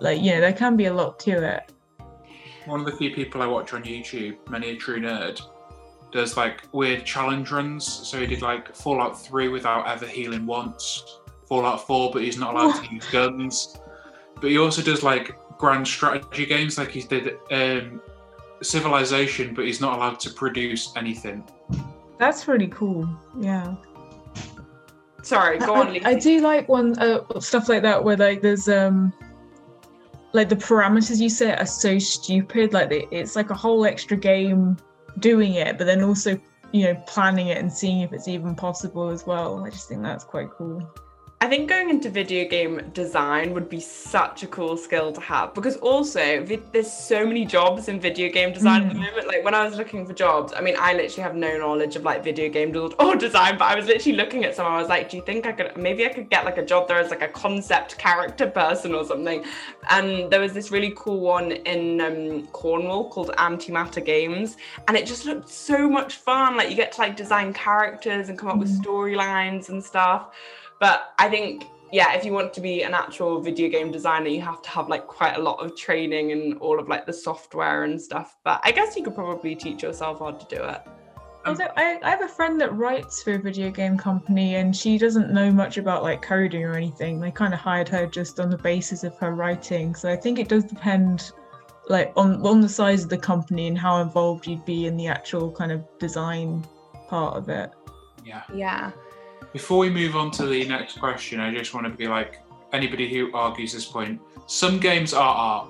Like, you know, there can be a lot to it. One of the few people I watch on YouTube, Many a True Nerd, does like weird challenge runs. So he did like Fallout 3 without ever healing once, Fallout 4, but he's not allowed to use guns. But he also does like grand strategy games, like he did um, Civilization, but he's not allowed to produce anything. That's really cool. Yeah. sorry, go on. I, I, do like one uh, stuff like that where like there's um like the parameters you set are so stupid. Like it's like a whole extra game doing it, but then also you know planning it and seeing if it's even possible as well. I just think that's quite cool. I think going into video game design would be such a cool skill to have because also there's so many jobs in video game design mm. at the mm. moment. Like when I was looking for jobs, I mean, I literally have no knowledge of like video game or design, but I was literally looking at some. I was like, do you think I could maybe I could get like a job there as like a concept character person or something? And there was this really cool one in um, Cornwall called Antimatter Games, and it just looked so much fun. Like you get to like design characters and come up mm. with storylines and stuff. But I think yeah, if you want to be an actual video game designer, you have to have like quite a lot of training and all of like the software and stuff. But I guess you could probably teach yourself how to do it. Although um, I, I have a friend that writes for a video game company and she doesn't know much about like coding or anything. They kind of hired her just on the basis of her writing. So I think it does depend like on on the size of the company and how involved you'd be in the actual kind of design part of it. Yeah. Yeah. Before we move on to the next question, I just want to be like anybody who argues this point. Some games are art,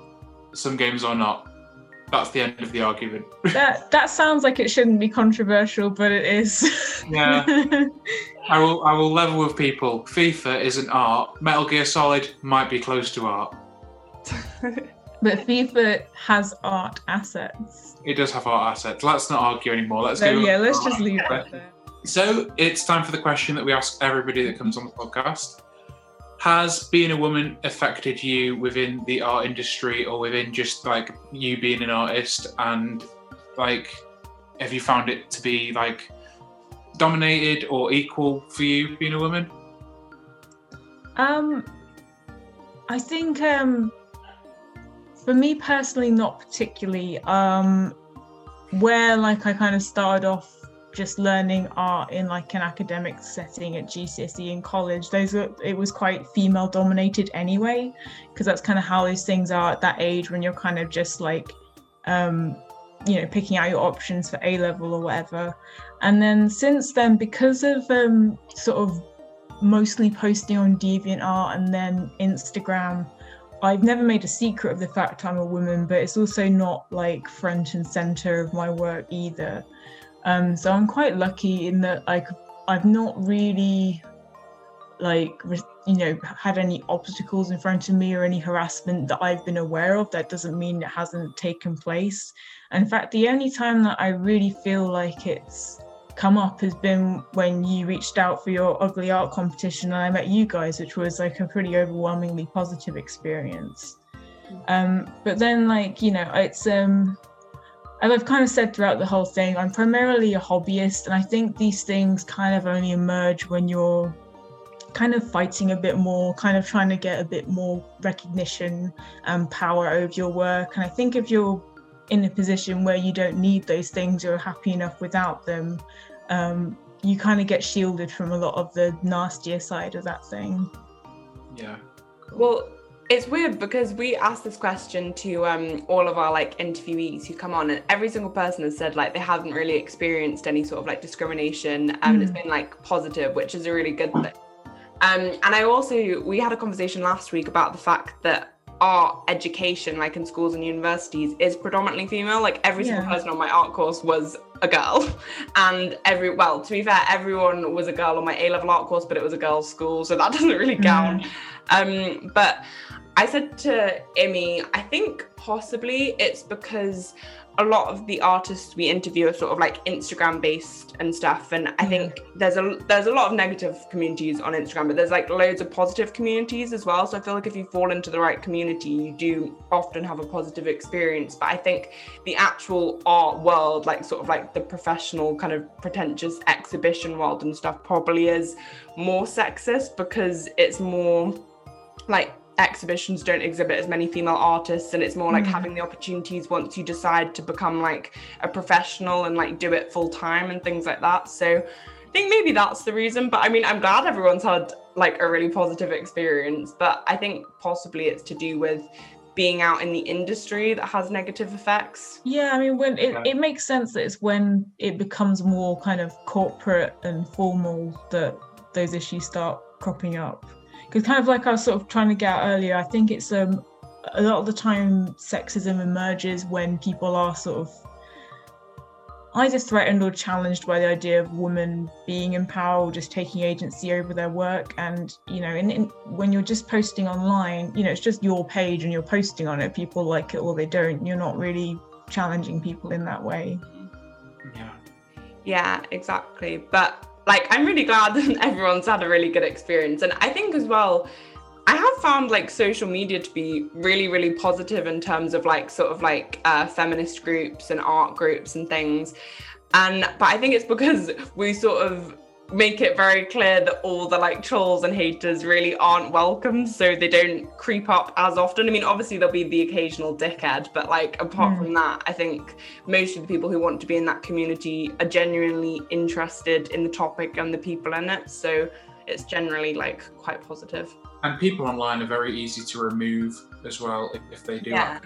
some games are not. That's the end of the argument. that that sounds like it shouldn't be controversial, but it is. yeah. I will I will level with people. FIFA isn't art. Metal Gear Solid might be close to art. but FIFA has art assets. It does have art assets. Let's not argue anymore. Let's go. Yeah, let's just leave that there. So it's time for the question that we ask everybody that comes on the podcast. Has being a woman affected you within the art industry or within just like you being an artist? And like, have you found it to be like dominated or equal for you being a woman? Um, I think um, for me personally, not particularly. Um, where like I kind of started off just learning art in like an academic setting at GCSE in college, those were it was quite female dominated anyway, because that's kind of how those things are at that age when you're kind of just like um, you know, picking out your options for A level or whatever. And then since then, because of um, sort of mostly posting on DeviantArt and then Instagram, I've never made a secret of the fact I'm a woman, but it's also not like front and center of my work either. Um, so I'm quite lucky in that like I've not really like you know had any obstacles in front of me or any harassment that I've been aware of. That doesn't mean it hasn't taken place. And in fact, the only time that I really feel like it's come up has been when you reached out for your ugly art competition and I met you guys, which was like a pretty overwhelmingly positive experience. Mm. Um, but then like, you know, it's um as I've kind of said throughout the whole thing, I'm primarily a hobbyist, and I think these things kind of only emerge when you're kind of fighting a bit more, kind of trying to get a bit more recognition and power over your work. And I think if you're in a position where you don't need those things, you're happy enough without them, um, you kind of get shielded from a lot of the nastier side of that thing. Yeah. Cool. Well, it's weird because we asked this question to um, all of our like interviewees who come on, and every single person has said like they haven't really experienced any sort of like discrimination, um, and mm. it's been like positive, which is a really good thing. Um, and I also we had a conversation last week about the fact that art education, like in schools and universities, is predominantly female. Like every yeah. single person on my art course was a girl, and every well, to be fair, everyone was a girl on my A level art course, but it was a girls' school, so that doesn't really count. Mm. Um, but I said to Immi, I think possibly it's because a lot of the artists we interview are sort of like Instagram based and stuff. And I think there's a there's a lot of negative communities on Instagram, but there's like loads of positive communities as well. So I feel like if you fall into the right community, you do often have a positive experience. But I think the actual art world, like sort of like the professional kind of pretentious exhibition world and stuff, probably is more sexist because it's more like exhibitions don't exhibit as many female artists and it's more like mm. having the opportunities once you decide to become like a professional and like do it full time and things like that so i think maybe that's the reason but i mean i'm glad everyone's had like a really positive experience but i think possibly it's to do with being out in the industry that has negative effects yeah i mean when it, it makes sense that it's when it becomes more kind of corporate and formal that those issues start cropping up. Because kind of like I was sort of trying to get out earlier, I think it's um a lot of the time sexism emerges when people are sort of either threatened or challenged by the idea of women being in empowered, just taking agency over their work. And, you know, in, in, when you're just posting online, you know, it's just your page and you're posting on it. People like it or they don't. You're not really challenging people in that way. Yeah. Yeah, exactly. But like, I'm really glad that everyone's had a really good experience. And I think as well, I have found like social media to be really, really positive in terms of like sort of like uh, feminist groups and art groups and things. And but I think it's because we sort of make it very clear that all the like trolls and haters really aren't welcome so they don't creep up as often i mean obviously there'll be the occasional dickhead but like apart mm. from that i think most of the people who want to be in that community are genuinely interested in the topic and the people in it so it's generally like quite positive. positive and people online are very easy to remove as well if, if they do yeah.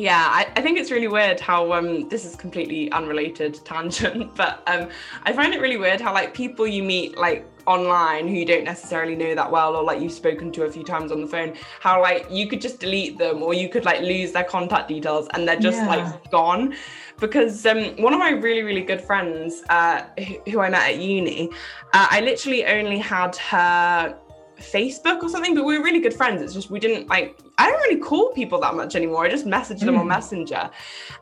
Yeah, I, I, think it's really weird how um this is completely unrelated tangent, but um I find it really weird how like people you meet like online who you don't necessarily know that well or like you've spoken to a few times on the phone, how like you could just delete them or you could like lose their contact details and they're just yeah. like gone. Because um one of my really, really good friends uh who, who I met at uni, uh, I literally only had her Facebook or something, but we were really good friends. It's just we didn't like I don't really call people that much anymore. I just message them mm. on Messenger.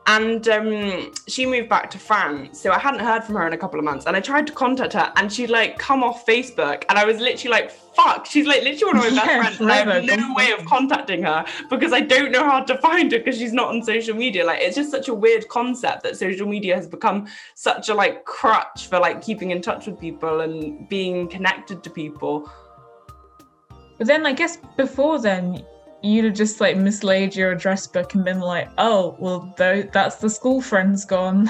And um, she moved back to France. So I hadn't heard from her in a couple of months. And I tried to contact her and she'd like come off Facebook. And I was literally like, fuck, she's like literally one of my yeah, best friends. I have no way of contacting her because I don't know how to find her because she's not on social media. Like it's just such a weird concept that social media has become such a like crutch for like keeping in touch with people and being connected to people. But then I guess before then, you'd have just like mislaid your address book and been like, oh, well, that's the school friends gone.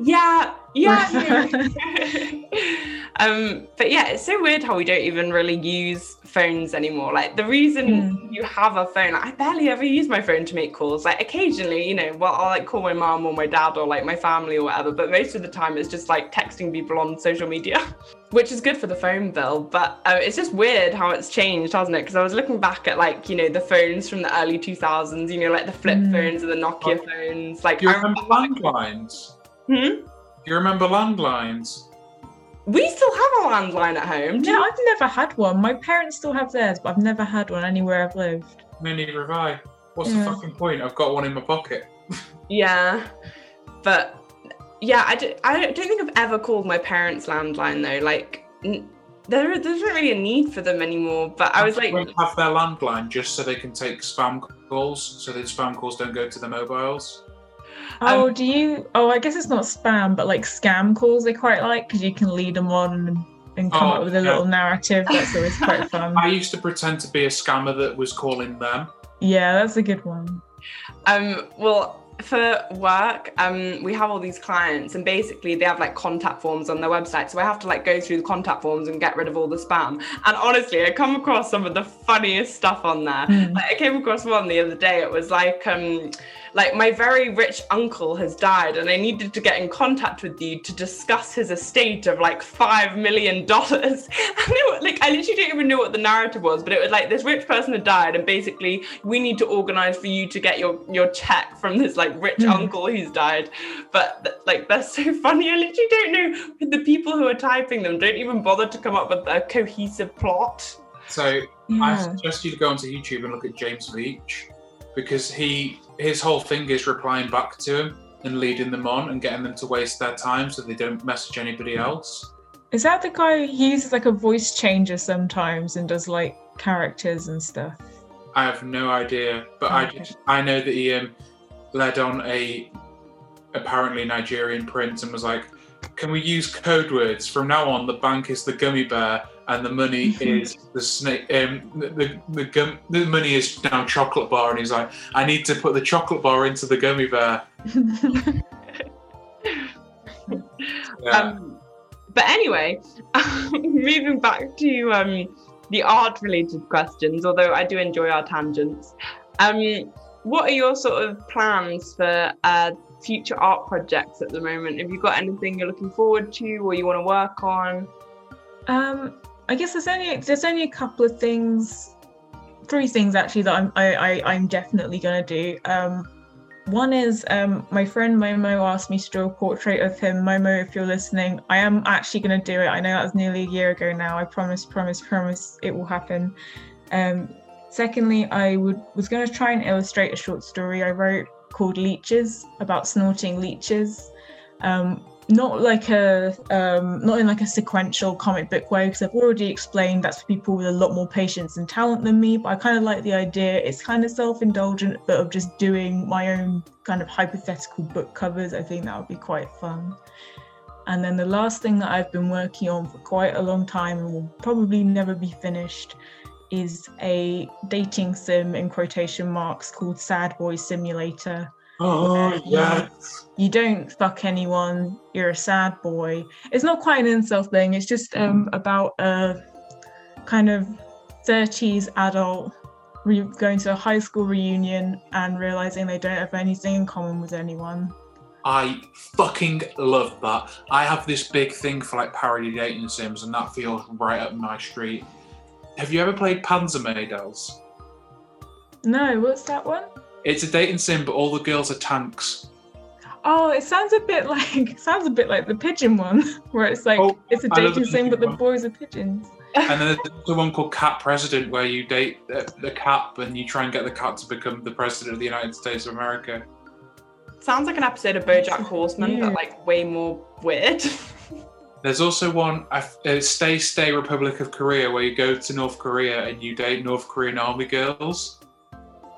Yeah, yeah. um, but yeah, it's so weird how we don't even really use phones anymore. Like the reason mm. you have a phone, like, I barely ever use my phone to make calls. Like occasionally, you know, well, I'll like call my mom or my dad or like my family or whatever. But most of the time, it's just like texting people on social media, which is good for the phone bill. But uh, it's just weird how it's changed, hasn't it? Because I was looking back at like you know the phones from the early 2000s, you know, like the flip mm. phones and the Nokia phones. Like Do you remember landlines? Hmm. Do you remember landlines? We still have a landline at home. Do I've never had one. My parents still have theirs, but I've never had one anywhere I've lived. Me neither have I. What's yeah. the fucking point? I've got one in my pocket. yeah, but yeah, I, do, I don't think I've ever called my parents' landline though. Like, n- there, there's not really a need for them anymore. But I was like, have their landline just so they can take spam calls, so that spam calls don't go to the mobiles. Oh, um, do you? Oh, I guess it's not spam, but like scam calls they quite like because you can lead them on and, and come oh, up with a yeah. little narrative. That's always quite fun. I used to pretend to be a scammer that was calling them. Yeah, that's a good one. Um, well, for work, um, we have all these clients, and basically they have like contact forms on their website. So I have to like go through the contact forms and get rid of all the spam. And honestly, I come across some of the funniest stuff on there. Mm. Like I came across one the other day. It was like, um, like my very rich uncle has died, and I needed to get in contact with you to discuss his estate of like five million dollars. And like I literally don't even know what the narrative was, but it was like this rich person had died, and basically we need to organize for you to get your your check from this like rich mm. uncle who's died. But like that's so funny. I literally don't know the people who are typing them don't even bother to come up with a cohesive plot. So yeah. I suggest you to go onto YouTube and look at James Veitch because he his whole thing is replying back to him and leading them on and getting them to waste their time so they don't message anybody else. Is that the guy who uses like a voice changer sometimes and does like characters and stuff? I have no idea, but okay. I I know that he um, led on a apparently Nigerian prince and was like, "Can we use code words from now on? The bank is the gummy bear, and the money is the snake. Um, the the, the, gum, the money is now chocolate bar." And he's like, "I need to put the chocolate bar into the gummy bear." yeah. um, but anyway, moving back to um, the art-related questions, although I do enjoy our tangents. Um, what are your sort of plans for uh, future art projects at the moment? Have you got anything you're looking forward to or you want to work on? Um, I guess there's only there's only a couple of things, three things actually that I'm I, I I'm definitely gonna do. Um, one is um, my friend Momo asked me to draw a portrait of him. Momo, if you're listening, I am actually going to do it. I know that was nearly a year ago now. I promise, promise, promise it will happen. Um, secondly, I would was going to try and illustrate a short story I wrote called Leeches about snorting leeches. Um, not like a um, not in like a sequential comic book way because I've already explained that's for people with a lot more patience and talent than me. But I kind of like the idea. It's kind of self-indulgent, but of just doing my own kind of hypothetical book covers. I think that would be quite fun. And then the last thing that I've been working on for quite a long time and will probably never be finished is a dating sim in quotation marks called Sad Boy Simulator Oh, yes. You don't fuck anyone, you're a sad boy. It's not quite an insult thing, it's just um, about a kind of 30s adult re- going to a high school reunion and realizing they don't have anything in common with anyone. I fucking love that. I have this big thing for like parody dating sims, and that feels right up my street. Have you ever played Panzermadels? No, what's that one? It's a dating sim, but all the girls are tanks. Oh, it sounds a bit like sounds a bit like the pigeon one, where it's like oh, it's a dating sim, but the boys are pigeons. And then there's the one called Cat President, where you date the, the cat and you try and get the cat to become the president of the United States of America. Sounds like an episode of BoJack Horseman, yeah. but like way more weird. There's also one, uh, Stay Stay Republic of Korea, where you go to North Korea and you date North Korean army girls.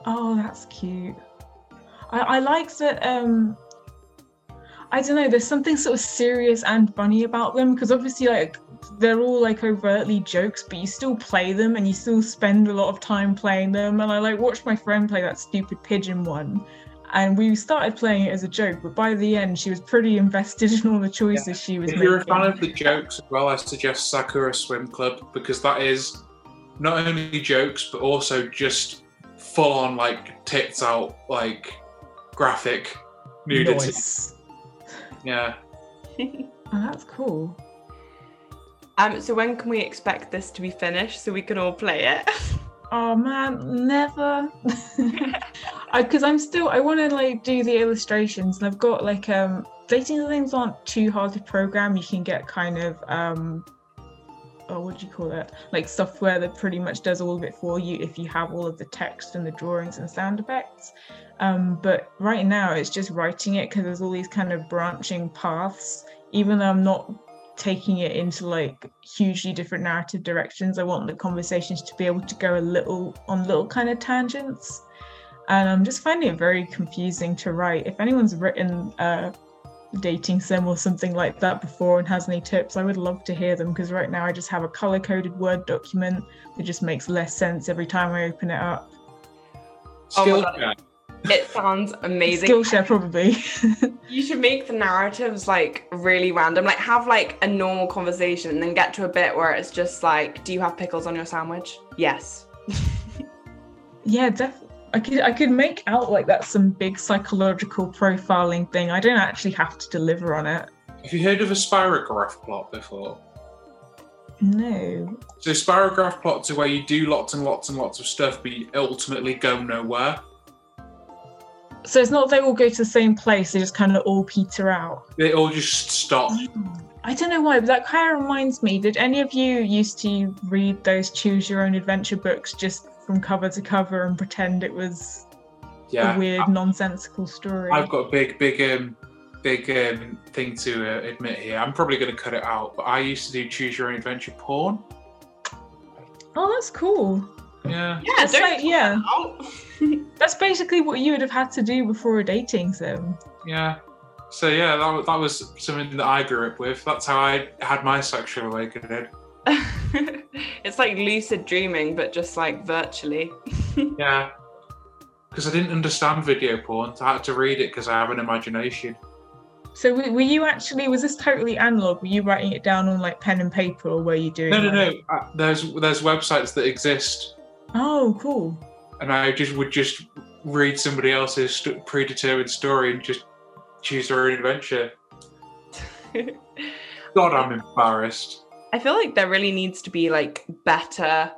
Oh, that's cute. I, I like that. Um, I don't know. There's something sort of serious and funny about them because obviously, like, they're all like overtly jokes, but you still play them and you still spend a lot of time playing them. And I like watched my friend play that stupid pigeon one, and we started playing it as a joke, but by the end, she was pretty invested in all the choices yeah. she was if making. If you're a fan of the jokes as well, I suggest Sakura Swim Club because that is not only jokes but also just full on like tits out like graphic nudity. Nice. Yeah. oh, that's cool. Um, so when can we expect this to be finished so we can all play it? Oh man, never. Because I'm still, I want to like do the illustrations, and I've got like um, dating things aren't too hard to program. You can get kind of um, oh, what do you call it? Like software that pretty much does all of it for you if you have all of the text and the drawings and sound effects. Um, but right now it's just writing it because there's all these kind of branching paths. Even though I'm not taking it into like hugely different narrative directions, I want the conversations to be able to go a little on little kind of tangents. And I'm just finding it very confusing to write. If anyone's written uh, dating sim or something like that before and has any tips, I would love to hear them because right now I just have a color coded Word document that just makes less sense every time I open it up. Oh Skillshare. Oh it sounds amazing. Skillshare, probably. you should make the narratives like really random. Like have like a normal conversation and then get to a bit where it's just like, do you have pickles on your sandwich? Yes. yeah, definitely I could I could make out like that's some big psychological profiling thing. I don't actually have to deliver on it. Have you heard of a spirograph plot before? No. So spirograph plots are where you do lots and lots and lots of stuff, but you ultimately go nowhere. So it's not they all go to the same place; they just kind of all peter out. They all just stop. Oh, I don't know why, but that kind of reminds me. Did any of you used to read those choose your own adventure books just from cover to cover and pretend it was yeah, a weird, I, nonsensical story. I've got a big, big, um, big um, thing to uh, admit here. I'm probably going to cut it out, but I used to do choose your own adventure porn. Oh, that's cool. Yeah. Yeah, like, yeah. that's basically what you would have had to do before a dating sim. Yeah. So yeah, that, that was something that I grew up with. That's how I had my sexual awakening. it's like lucid dreaming, but just like virtually. yeah. Because I didn't understand video porn, so I had to read it because I have an imagination. So were you actually? Was this totally analog? Were you writing it down on like pen and paper, or were you doing? No, no, no. Uh, there's there's websites that exist. Oh, cool. And I just would just read somebody else's st- predetermined story and just choose their own adventure. God, I'm embarrassed. I feel like there really needs to be like better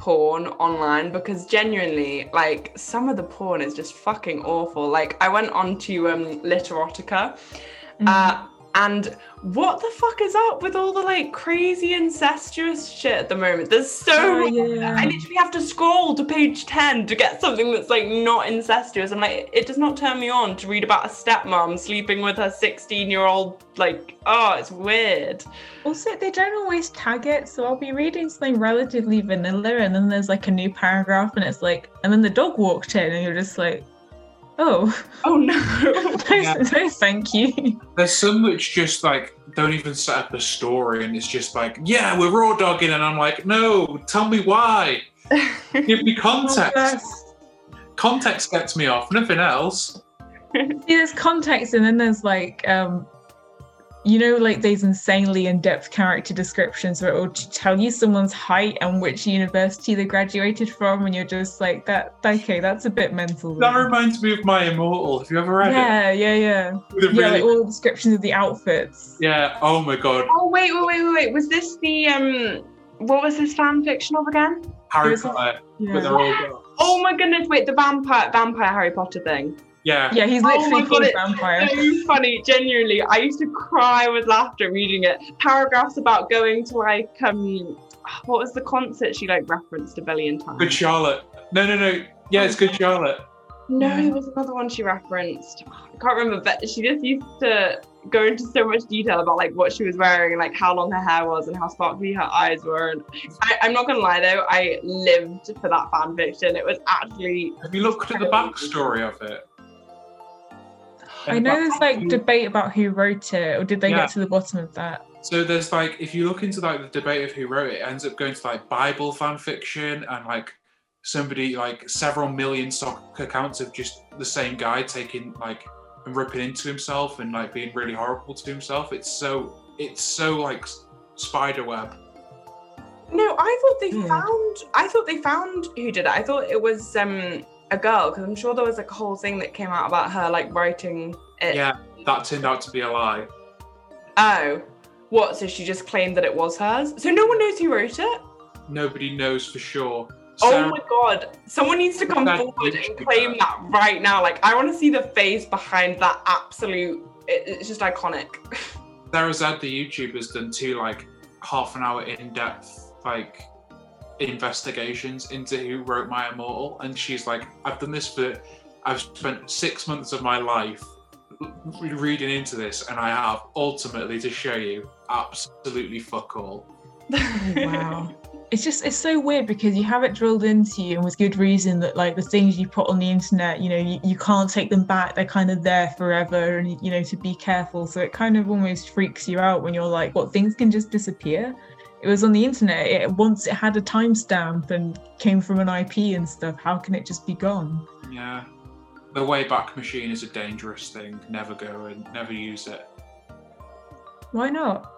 porn online because genuinely like some of the porn is just fucking awful like i went on to um literotica mm-hmm. uh and what the fuck is up with all the like crazy incestuous shit at the moment? There's so oh, yeah. I literally have to scroll to page 10 to get something that's like not incestuous. I'm like, it does not turn me on to read about a stepmom sleeping with her 16 year old. Like, oh, it's weird. Also, they don't always tag it. So I'll be reading something relatively vanilla and then there's like a new paragraph and it's like, and then the dog walked in and you're just like, Oh. Oh no. no, no, thank you. There's some which just like don't even set up a story and it's just like, yeah, we're raw dogging, and I'm like, no, tell me why. Give me context. Context gets me off, nothing else. See, there's context, and then there's like um you know, like these insanely in-depth character descriptions where it will tell you someone's height and which university they graduated from, and you're just like, that. Okay, that's a bit mental. That reminds me of My Immortal. Have you ever read yeah, it? Yeah, yeah, yeah. Really... Yeah, like all the descriptions of the outfits. Yeah. Oh my god. Oh wait, wait, wait, wait. Was this the um? What was this fan fiction of again? Harry Potter. Yeah. Oh my goodness! Wait, the vampire, vampire Harry Potter thing. Yeah. Yeah, he's literally oh called God, vampire. So funny, genuinely. I used to cry with laughter reading it. Paragraphs about going to like um what was the concert she like referenced a billion times? Good Charlotte. No, no, no. Yeah, it's Good Charlotte. No, there was another one she referenced. I can't remember, but she just used to go into so much detail about like what she was wearing and like how long her hair was and how sparkly her eyes were. And I, am not gonna lie though, I lived for that fan fiction. It was actually. Have you looked at the backstory of it? I know there's like debate about who wrote it, or did they yeah. get to the bottom of that? So there's like, if you look into like the debate of who wrote it, it ends up going to like Bible fan fiction and like somebody like several million stock accounts of just the same guy taking like and ripping into himself and like being really horrible to himself. It's so it's so like spider web. No, I thought they found. I thought they found who did it. I thought it was um a girl because I'm sure there was like a whole thing that came out about her like writing it. Yeah, that turned out to be a lie. Oh, what? So she just claimed that it was hers. So no one knows who wrote it. Nobody knows for sure. oh my god! Someone needs to come forward and claim that right now. Like I want to see the face behind that absolute. It, it's just iconic. Sarah Zed, the YouTuber, has done two like half an hour in depth like investigations into who wrote My Immortal, and she's like, I've done this for, I've spent six months of my life reading into this, and I have ultimately to show you absolutely fuck all. Oh, wow. it's just it's so weird because you have it drilled into you and with good reason that like the things you put on the internet you know you, you can't take them back they're kind of there forever and you know to be careful so it kind of almost freaks you out when you're like what things can just disappear it was on the internet. It, once it had a timestamp and came from an IP and stuff, how can it just be gone? Yeah. The Wayback Machine is a dangerous thing. Never go and never use it. Why not?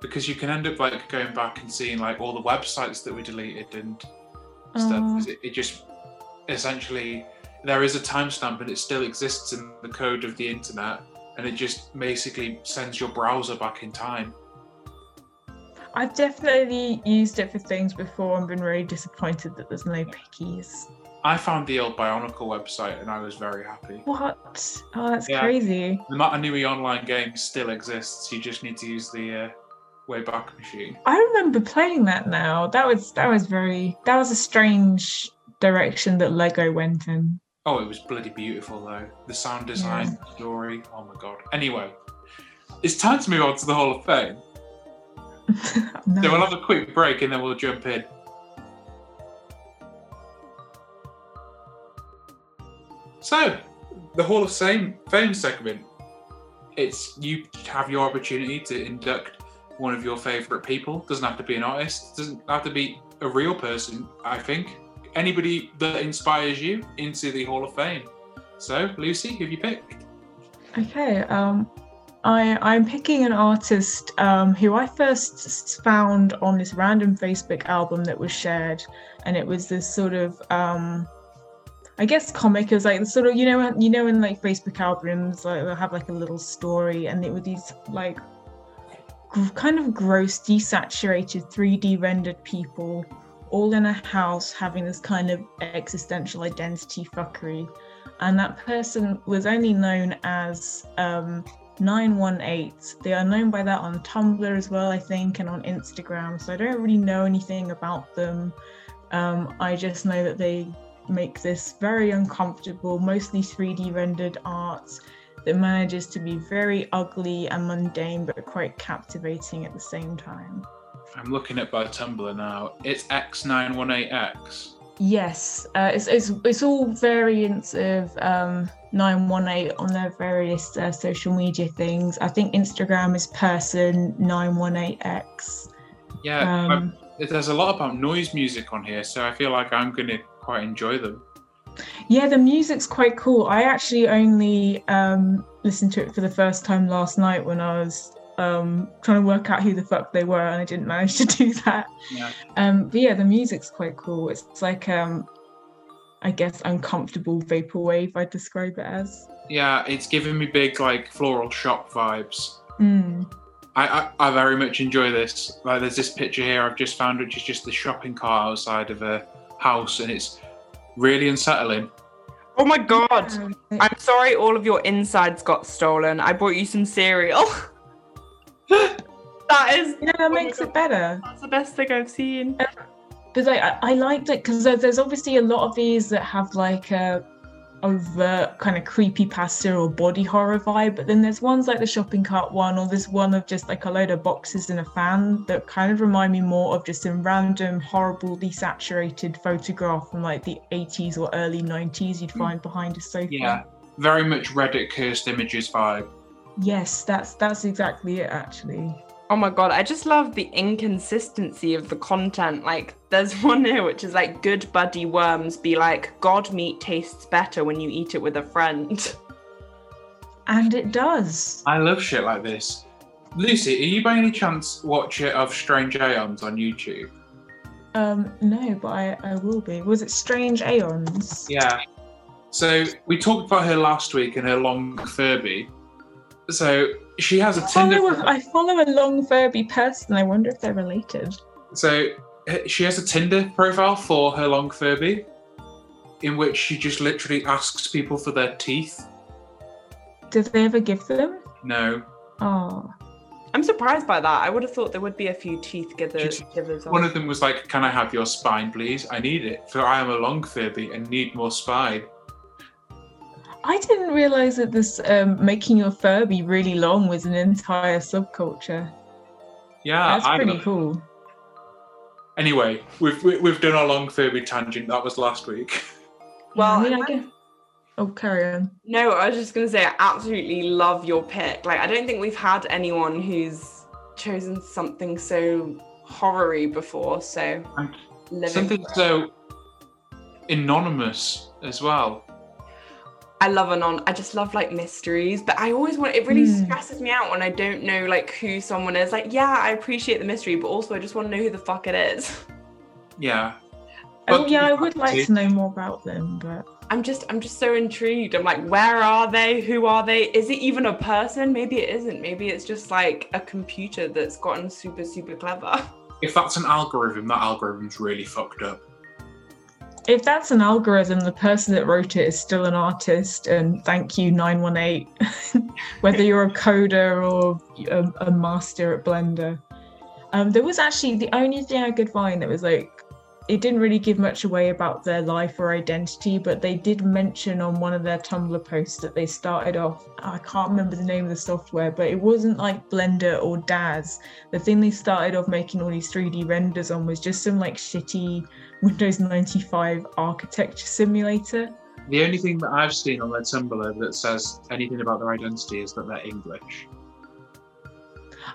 Because you can end up like going back and seeing like all the websites that were deleted and stuff. Uh, it, it just essentially there is a timestamp and it still exists in the code of the internet and it just basically sends your browser back in time. I've definitely used it for things before and been really disappointed that there's no pickies. I found the old Bionicle website and I was very happy. What? Oh, that's yeah. crazy. The Mata Nui online game still exists. You just need to use the uh, Wayback Machine. I remember playing that now. That was that was very that was a strange direction that Lego went in. Oh, it was bloody beautiful though. The sound design, yeah. story. Oh my god. Anyway, it's time to move on to the Hall of Fame. no. So we'll have a quick break and then we'll jump in. So, the Hall of Fame, Fame segment. It's you have your opportunity to induct one of your favourite people. Doesn't have to be an artist. Doesn't have to be a real person. I think anybody that inspires you into the Hall of Fame. So, Lucy, who have you picked? Okay. Um, I, I'm picking an artist um, who I first found on this random Facebook album that was shared, and it was this sort of, um, I guess, comic. It was like the sort of, you know, you know, in like Facebook albums, like they'll have like a little story, and it was these like kind of gross, desaturated, 3D rendered people all in a house having this kind of existential identity fuckery. And that person was only known as um, 918. They are known by that on Tumblr as well, I think, and on Instagram. So I don't really know anything about them. Um, I just know that they make this very uncomfortable, mostly 3D rendered art that manages to be very ugly and mundane, but quite captivating at the same time. I'm looking at by Tumblr now. It's X918X. Yes, uh, it's, it's it's all variants of um, 918 on their various uh, social media things. I think Instagram is person 918x. Yeah, um, there's a lot about noise music on here, so I feel like I'm going to quite enjoy them. Yeah, the music's quite cool. I actually only um, listened to it for the first time last night when I was um, trying to work out who the fuck they were, and I didn't manage to do that. Yeah. Um, but yeah, the music's quite cool. It's, it's like, um, I guess, uncomfortable vaporwave. I'd describe it as. Yeah, it's giving me big like Floral Shoppe vibes. Mm. I, I, I very much enjoy this. Like, there's this picture here I've just found, which is just the shopping cart outside of a house, and it's really unsettling. Oh my god! Yeah. I'm sorry, all of your insides got stolen. I brought you some cereal. that is yeah, that makes it better. That's the best thing I've seen. Because I, I liked it because there's obviously a lot of these that have like a overt kind of creepy pasta or body horror vibe, but then there's ones like the shopping cart one or this one of just like a load of boxes and a fan that kind of remind me more of just a random horrible desaturated photograph from like the 80s or early 90s you'd hmm. find behind a sofa. Yeah, very much Reddit cursed images vibe. Yes, that's that's exactly it actually. Oh my god, I just love the inconsistency of the content. Like, there's one here which is like, good buddy worms be like, God meat tastes better when you eat it with a friend. And it does. I love shit like this. Lucy, are you by any chance watcher of Strange Aeons on YouTube? Um, no, but I, I will be. Was it Strange Aeons? Yeah. So we talked about her last week and her long Furby. So she has a Tinder. Follow a, I follow a long Furby person. I wonder if they're related. So she has a Tinder profile for her long Furby, in which she just literally asks people for their teeth. Did they ever give them? No. Oh. I'm surprised by that. I would have thought there would be a few teeth givers. One of them was like, "Can I have your spine, please? I need it, for I am a long Furby and need more spine." I didn't realize that this um, making your Furby really long was an entire subculture. Yeah, that's pretty cool. Anyway, we've we've done our long Furby tangent. That was last week. Well, I mean, I guess... oh, carry on. No, I was just gonna say I absolutely love your pick. Like, I don't think we've had anyone who's chosen something so horror before. So something so anonymous as well. I love anon. I just love like mysteries, but I always want. It really mm. stresses me out when I don't know like who someone is. Like, yeah, I appreciate the mystery, but also I just want to know who the fuck it is. Yeah. Oh yeah, I would like to know more about them, but I'm just I'm just so intrigued. I'm like, where are they? Who are they? Is it even a person? Maybe it isn't. Maybe it's just like a computer that's gotten super super clever. If that's an algorithm, that algorithm's really fucked up if that's an algorithm, the person that wrote it is still an artist, and thank you 918. Whether you're a coder or a, a master at Blender. Um, there was actually the only thing I could find that was like it didn't really give much away about their life or identity, but they did mention on one of their Tumblr posts that they started off. I can't remember the name of the software, but it wasn't like Blender or Daz. The thing they started off making all these 3D renders on was just some like shitty Windows 95 architecture simulator. The only thing that I've seen on their Tumblr that says anything about their identity is that they're English.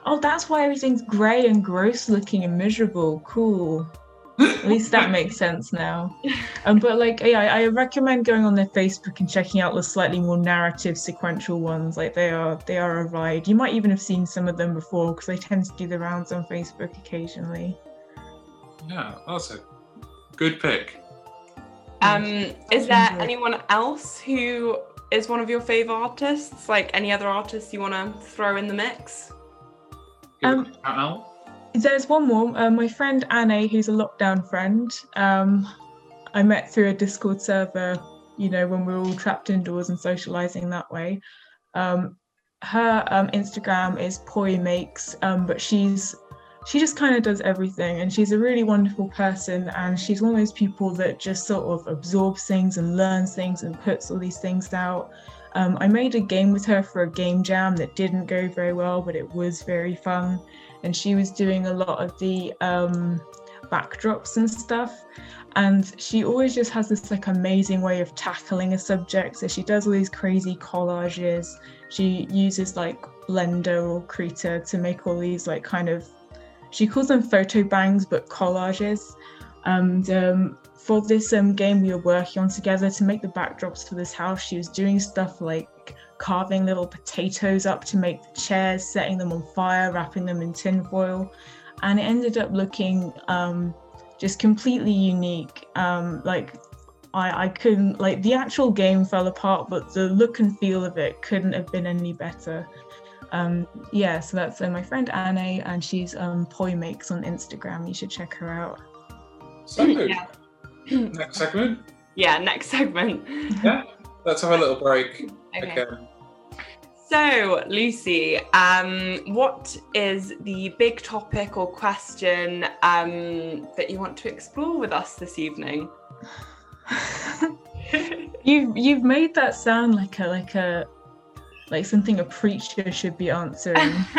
Oh, that's why everything's grey and gross looking and miserable. Cool. At least that makes sense now. Um, but like, yeah, I recommend going on their Facebook and checking out the slightly more narrative, sequential ones. Like they are, they are a ride. You might even have seen some of them before because they tend to do the rounds on Facebook occasionally. Yeah, that's a good pick. Um, is there anyone else who is one of your favorite artists? Like any other artists you want to throw in the mix? Um, there's one more. Uh, my friend Anne, who's a lockdown friend, um, I met through a Discord server. You know, when we were all trapped indoors and socializing that way. Um, her um, Instagram is Poi Makes, um, but she's she just kind of does everything, and she's a really wonderful person. And she's one of those people that just sort of absorbs things and learns things and puts all these things out. Um, I made a game with her for a game jam that didn't go very well, but it was very fun. And she was doing a lot of the um, backdrops and stuff. And she always just has this like amazing way of tackling a subject. So she does all these crazy collages. She uses like Blender or Krita to make all these like kind of she calls them photo bangs but collages. And um, for this um, game we were working on together to make the backdrops for this house, she was doing stuff like carving little potatoes up to make the chairs, setting them on fire, wrapping them in tinfoil. And it ended up looking um, just completely unique. Um, like I, I couldn't like the actual game fell apart, but the look and feel of it couldn't have been any better. Um, yeah, so that's uh, my friend Anne, and she's um, Poi Makes on Instagram. You should check her out. So, yeah. next segment. Yeah, next segment. Yeah, let's have a little break okay. again. So, Lucy, um, what is the big topic or question um, that you want to explore with us this evening? you've you've made that sound like a like a like something a preacher should be answering.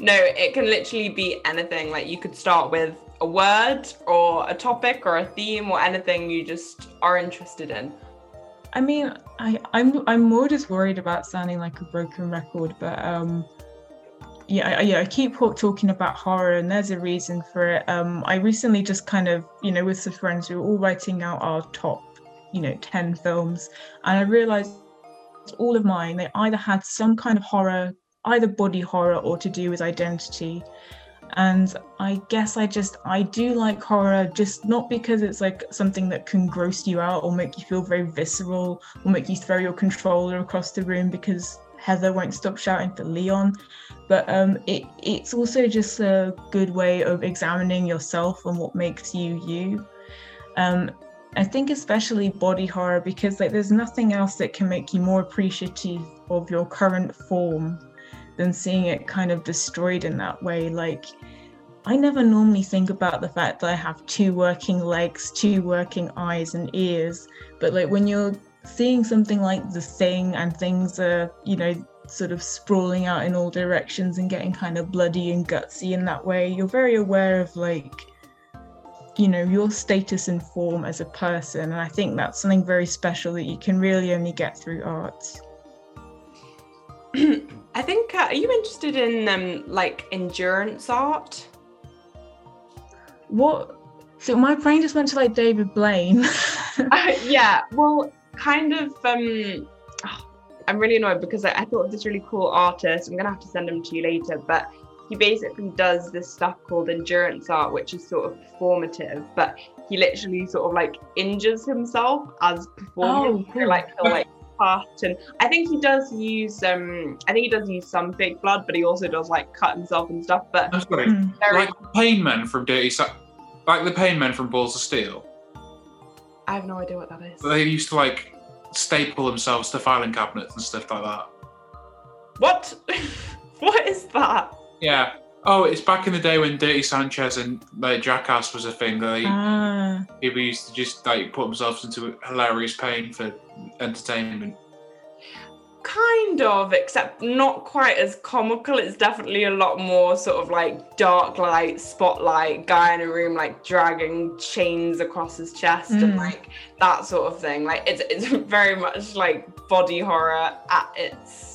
no, it can literally be anything. Like you could start with a word or a topic or a theme or anything you just are interested in. I mean, I I'm I'm more just worried about sounding like a broken record, but um yeah, I, yeah, I keep talking about horror, and there's a reason for it. Um, I recently just kind of, you know, with some friends, we were all writing out our top, you know, ten films, and I realized all of mine, they either had some kind of horror, either body horror or to do with identity. And I guess I just, I do like horror, just not because it's like something that can gross you out or make you feel very visceral or make you throw your controller across the room because Heather won't stop shouting for Leon. But um, it, it's also just a good way of examining yourself and what makes you you. Um, I think especially body horror because like there's nothing else that can make you more appreciative of your current form than seeing it kind of destroyed in that way. Like I never normally think about the fact that I have two working legs, two working eyes and ears, but like when you're seeing something like the thing and things are, you know, sort of sprawling out in all directions and getting kind of bloody and gutsy in that way, you're very aware of like you know your status and form as a person. And i think that's something very special that you can really only get through arts. I think uh, are you interested in um like endurance art? What so my brain just went to like david blaine. Uh, yeah well kind of um oh, i'm really annoyed because I, I thought of this really cool artist. I'm gonna have to send him to you later but he basically does this stuff called endurance art, which is sort of performative, but he literally sort of like injures himself as performing. Oh, cool. like he'll like cut and I think he does use um I think he does use some fake blood, but he also does like cut himself and stuff. But That's right. Very... like the pain men from Dirty Sa- like the pain men from Balls of Steel. I have no idea what that is. They used to like staple themselves to filing cabinets and stuff like that. What? what is that? Yeah. Oh, it's back in the day when Dirty Sanchez and like Jackass was a thing. Like ah. people used to just like put themselves into hilarious pain for entertainment. Kind of, except not quite as comical. It's definitely a lot more sort of like dark light, spotlight, guy in a room like dragging chains across his chest mm. and like that sort of thing. Like it's it's very much like body horror at its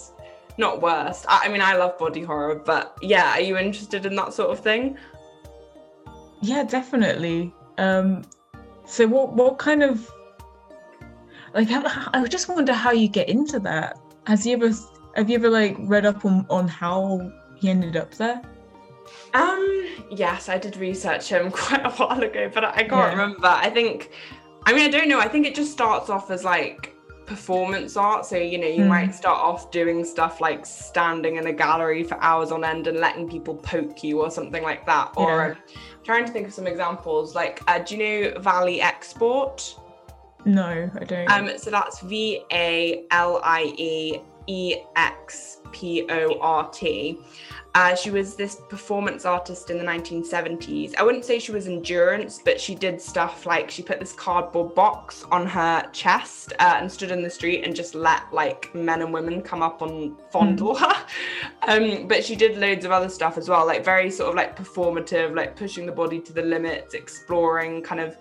not worst. I, I mean, I love body horror, but yeah, are you interested in that sort of thing? Yeah, definitely. Um, so what what kind of like I just wonder how you get into that. Has you ever have you ever like read up on on how he ended up there? Um, yes, I did research him quite a while ago, but I can't yeah. remember. I think, I mean, I don't know. I think it just starts off as like performance art. So, you know, you Mm. might start off doing stuff like standing in a gallery for hours on end and letting people poke you or something like that. Or Yeah. um, trying to think of some examples. Like, uh, do you know Valie Export? No, I don't. Um, so that's V A L I E E X P O R T. Uh, she was this performance artist in the 1970s. I wouldn't say she was endurance, but she did stuff like she put this cardboard box on her chest uh, and stood in the street and just let like men and women come up and fondle her. Um, but she did loads of other stuff as well, like very sort of like performative, like pushing the body to the limits, exploring kind of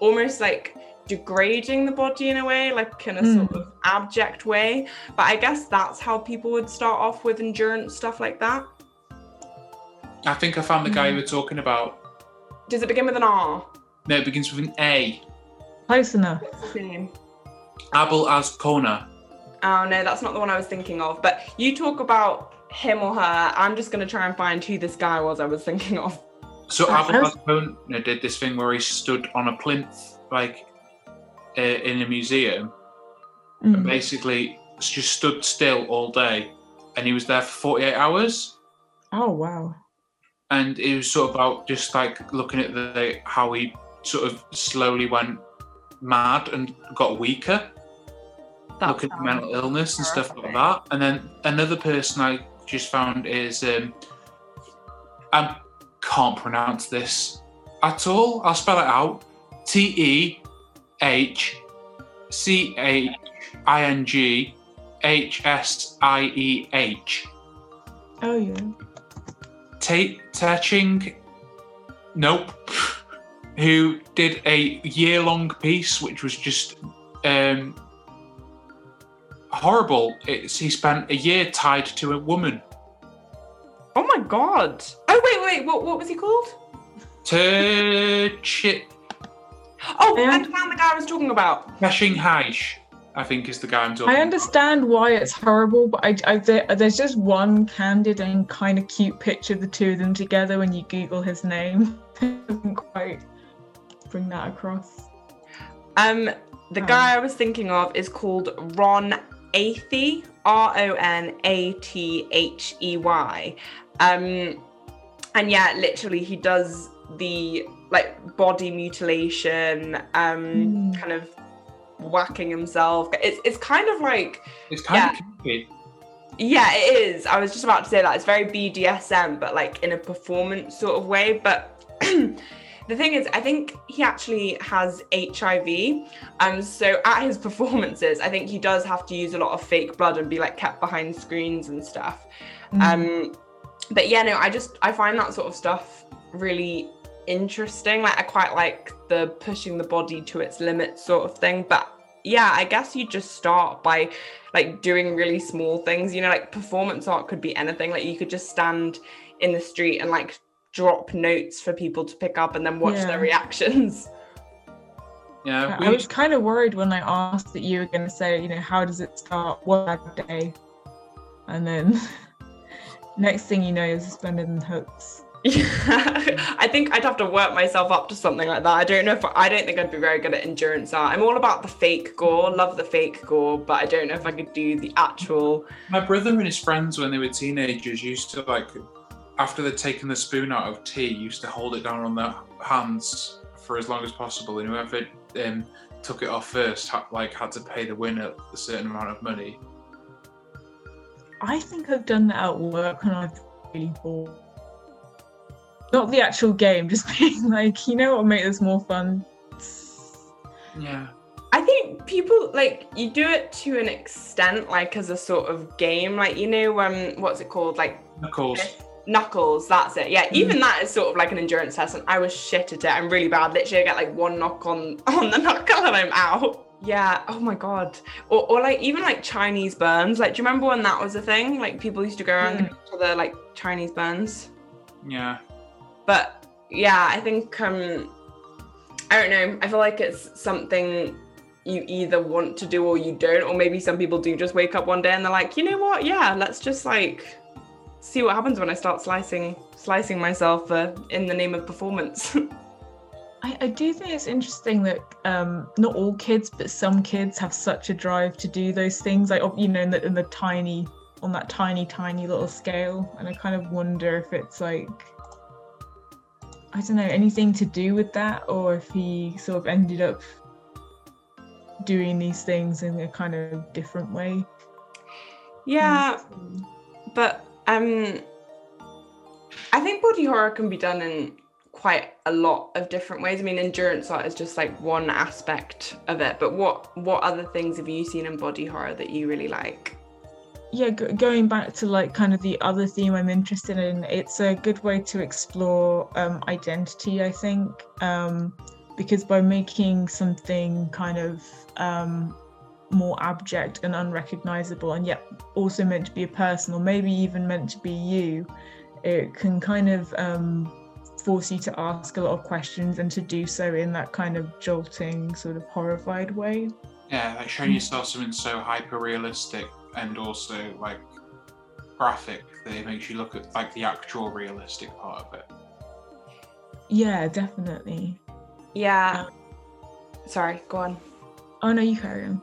almost like degrading the body in a way, like in a sort of abject way. But I guess that's how people would start off with endurance stuff like that. I think I found the guy you were talking about. Does it begin with an R? No, it begins with an A. Close enough. What's his name? Abel Azcona. Oh no, that's not the one I was thinking of. But you talk about him or her. I'm just gonna try and find who this guy was I was thinking of. So I Abel was- Azcona did this thing where he stood on a plinth, like uh, in a museum, and Mm. basically just stood still all day, and he was there for 48 hours. Oh wow. And it was sort of about just like looking at the how he sort of slowly went mad and got weaker. That looking at mental illness and stuff like that. And then another person i just found is um i can't pronounce this at all. I'll spell it out. T-e h c h i n g h s i e h. Oh yeah. Ta- Tehching, nope, who did a year long piece which was just um, horrible. It's, he spent a year tied to a woman. Oh my god. Oh wait, wait, what what was he called? Tehching Oh, Yeah. I found the guy I was talking about. Haish, I think is the guy I'm talking I about. understand why it's horrible, but I, I there, there's just one candid and kind of cute picture of the two of them together when you Google his name. Doesn't quite bring that across. Um, the Oh. guy I was thinking of is called Ron Athey, R O N A T H E Y. Um, and yeah, literally, he does the like body mutilation, um, Mm. kind of whacking himself. It's it's kind of like It's kind of creepy. yeah, it is. I was just about to say that it's very BDSM, but like in a performance sort of way. But the thing is, I think he actually has HIV. Um, so at his performances, I think he does have to use a lot of fake blood and be like kept behind screens and stuff. Mm. Um, but yeah, no, I just I find that sort of stuff really interesting. Like I quite like the pushing the body to its limits sort of thing. But yeah, I guess you just start by like doing really small things. You know, like performance art could be anything. Like you could just stand in the street and like drop notes for people to pick up and then watch Yeah. their reactions. Yeah, I was kind of worried when I asked that you were going to say, you know, how does it start? What bad day? And then next thing you know, you're suspended in hooks. Yeah, I think I'd have to work myself up to something like that. I don't know if I don't think I'd be very good at endurance art. I'm all about the fake gore, love the fake gore, but I don't know if I could do the actual. My brother and his friends, when they were teenagers, used to like, after they'd taken the spoon out of tea, used to hold it down on their hands for as long as possible, and whoever um, took it off first, had, like, had to pay the winner a certain amount of money. I think I've done that at work and I've really bored. Not the actual game, just being like, you know what would make this more fun? Yeah, I think people like you do it to an extent, like as a sort of game, like you know, um, what's it called, like knuckles. Knuckles, that's it. Yeah, even that is sort of like an endurance test, and I was shit at it. I'm really bad. Literally, I get like one knock on on the knuckle and I'm out. Yeah. Oh my god. Or, or like even like Chinese burns. Like, do you remember when that was a thing? Like people used to go around Yeah. giving each other like Chinese burns. Yeah, But yeah, I think um, I don't know. I feel like it's something you either want to do or you don't, or maybe some people do just wake up one day and they're like, you know what? Yeah, let's just like see what happens when I start slicing slicing myself uh, in the name of performance. I, I do think it's interesting that um, not all kids, but some kids have such a drive to do those things, like you know, in the, in the tiny, on that tiny, tiny little scale. And I kind of wonder if it's like, I don't know, anything to do with that, or if he sort of ended up doing these things in a kind of different way. Yeah, but um, I think body horror can be done in quite a lot of different ways. I mean, endurance art is just like one aspect of it. But what what other things have you seen in body horror that you really like? Yeah, g- going back to like kind of the other theme I'm interested in, it's a good way to explore um, identity. I think um, because by making something kind of um, more abject and unrecognizable, and yet also meant to be a person, or maybe even meant to be you, it can kind of um, force you to ask a lot of questions and to do so in that kind of jolting, sort of horrified way. Yeah, like showing yourself something so hyper realistic and also like graphic that it makes you look at like the actual realistic part of it. Yeah, definitely. Yeah. Um, Sorry, go on. Oh no, you carry on.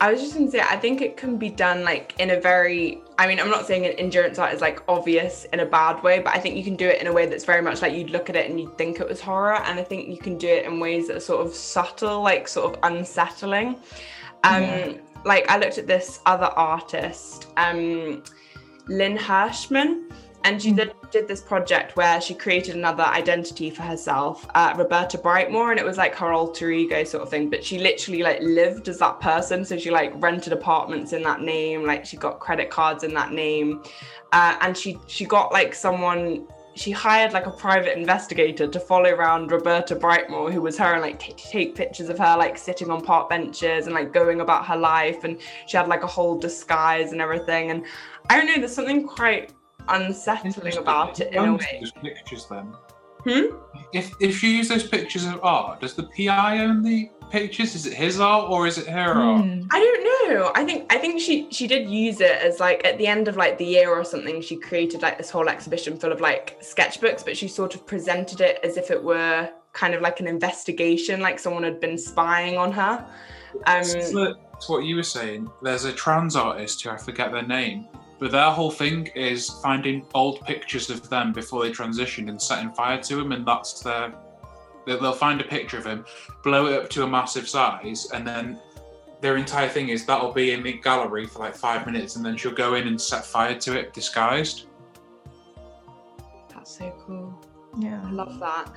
I was just gonna say, I think it can be done like in a very, I mean, I'm not saying an endurance art is like obvious in a bad way, but I think you can do it in a way that's very much like you'd look at it and you'd think it was horror. And I think you can do it in ways that are sort of subtle, like sort of unsettling. Um, yeah. Like I looked at this other artist, um, Lynn Hershman, and she did, did this project where she created another identity for herself uh, Roberta Breitmore and it was like her alter ego sort of thing but she literally like lived as that person. So she like rented apartments in that name like she got credit cards in that name uh, and she she got like someone she hired like a private investigator to follow around Roberta Breitmore, who was her, and like t- take pictures of her like sitting on park benches and like going about her life. And she had like a whole disguise and everything. And I don't know, there's something quite unsettling about it in a way. Pictures then. Hmm? If if you use those pictures of art, does the PI own the pictures? Is it his art or is it her art? Hmm. I don't know. I think I think she she did use it as like at the end of like the year or something. She created like this whole exhibition full of like sketchbooks, but she sort of presented it as if it were kind of like an investigation, like someone had been spying on her. Um, it's what you were saying. There's a trans artist who I forget their name, but their whole thing is finding old pictures of them before they transitioned and setting fire to them, and that's their. They'll find a picture of him, blow it up to a massive size, and then their entire thing is that'll be in the gallery for like five minutes, and then she'll go in and set fire to it disguised. That's so cool. Yeah, I love that.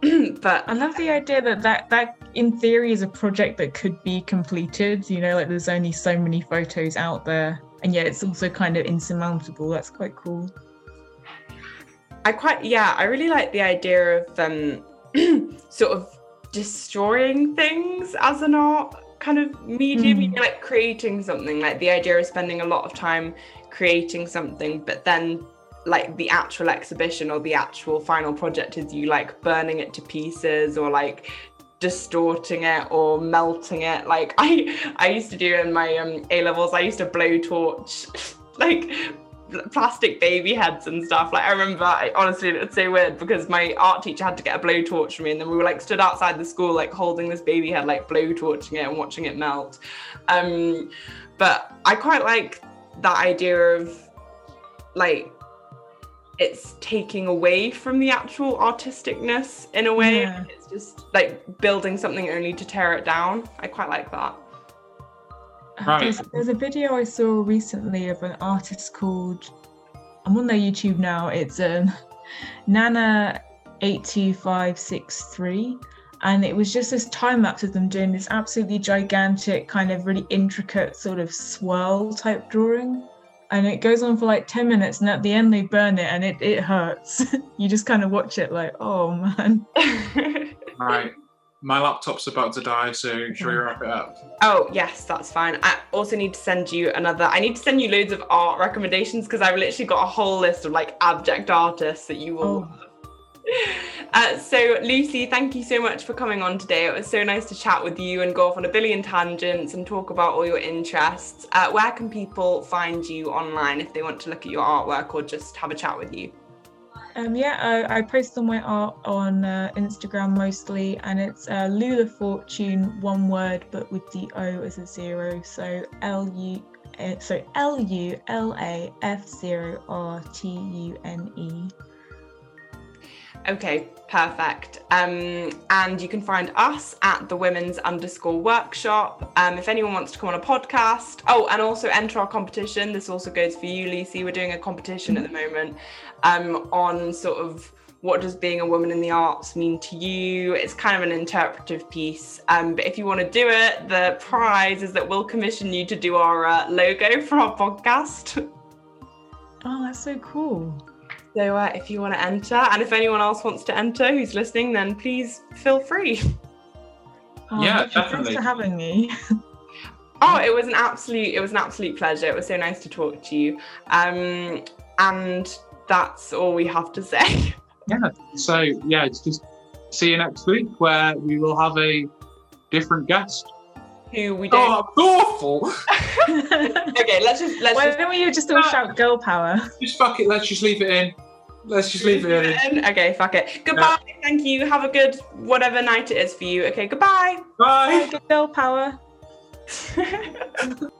but I love the idea that, that that in theory is a project that could be completed. You know, like there's only so many photos out there and yet it's also kind of insurmountable. That's quite cool. I quite yeah, I really like the idea of um sort of destroying things as an art kind of medium, mm. like creating something, like the idea of spending a lot of time creating something, but then like the actual exhibition or the actual final project is you like burning it to pieces or like distorting it or melting it. Like I I used to do in my um, A levels, I used to blowtorch like plastic baby heads and stuff. Like I remember, I, honestly, it's so weird because my art teacher had to get a blowtorch for me, and then we were like stood outside the school, like holding this baby head, like blowtorching it and watching it melt. Um, but I quite like that idea of like it's taking away from the actual artisticness in a way. Yeah. It's just like building something only to tear it down. I quite like that. Right. There's, there's a video I saw recently of an artist called I'm on their YouTube now. It's um, Nana eight two five six three, and it was just this time lapse of them doing this absolutely gigantic, kind of really intricate sort of swirl type drawing and it goes on for like 10 minutes and at the end they burn it and it, it hurts. You just kind of watch it like oh man. Right my laptop's about to die so should we wrap it up? Oh yes that's fine. I also need to send you another i need to send you loads of art recommendations because i've literally got a whole list of like abject artists that you will oh. Uh, so, Lucy, thank you so much for coming on today. It was so nice to chat with you and go off on a billion tangents and talk about all your interests. Uh, where can people find you online if they want to look at your artwork or just have a chat with you? Um, yeah, I, I post all my art on uh, Instagram mostly, and it's uh, Lula Fortune, one word, but with the O as a zero. So L U, uh, so L U L A F zero R T U N E. Okay, perfect. Um, and you can find us at the women's underscore workshop. Um, if anyone wants to come on a podcast, oh, and also enter our competition. This also goes for you, Lucy. We're doing a competition at the moment um, on sort of what does being a woman in the arts mean to you? It's kind of an interpretive piece. Um, but if you want to do it, the prize is that we'll commission you to do our uh, logo for our podcast. Oh, that's so cool. So uh, if you want to enter, and if anyone else wants to enter who's listening, then please feel free. Oh, Yeah, Rachel, Thanks for having me. Oh, it was an absolute it was an absolute pleasure. It was so nice to talk to you. Um, and that's all we have to say. Yeah. So yeah, it's just see you next week where we will have a different guest. Who we oh, don't. Oh, awful! Okay, let's just let's Why just don't we just all shout girl power? just fuck it. Let's just leave it in. Let's just leave it in. Okay, fuck it. Goodbye. Thank you. Have a good whatever night it is for you. Okay, goodbye. Bye. Girl power.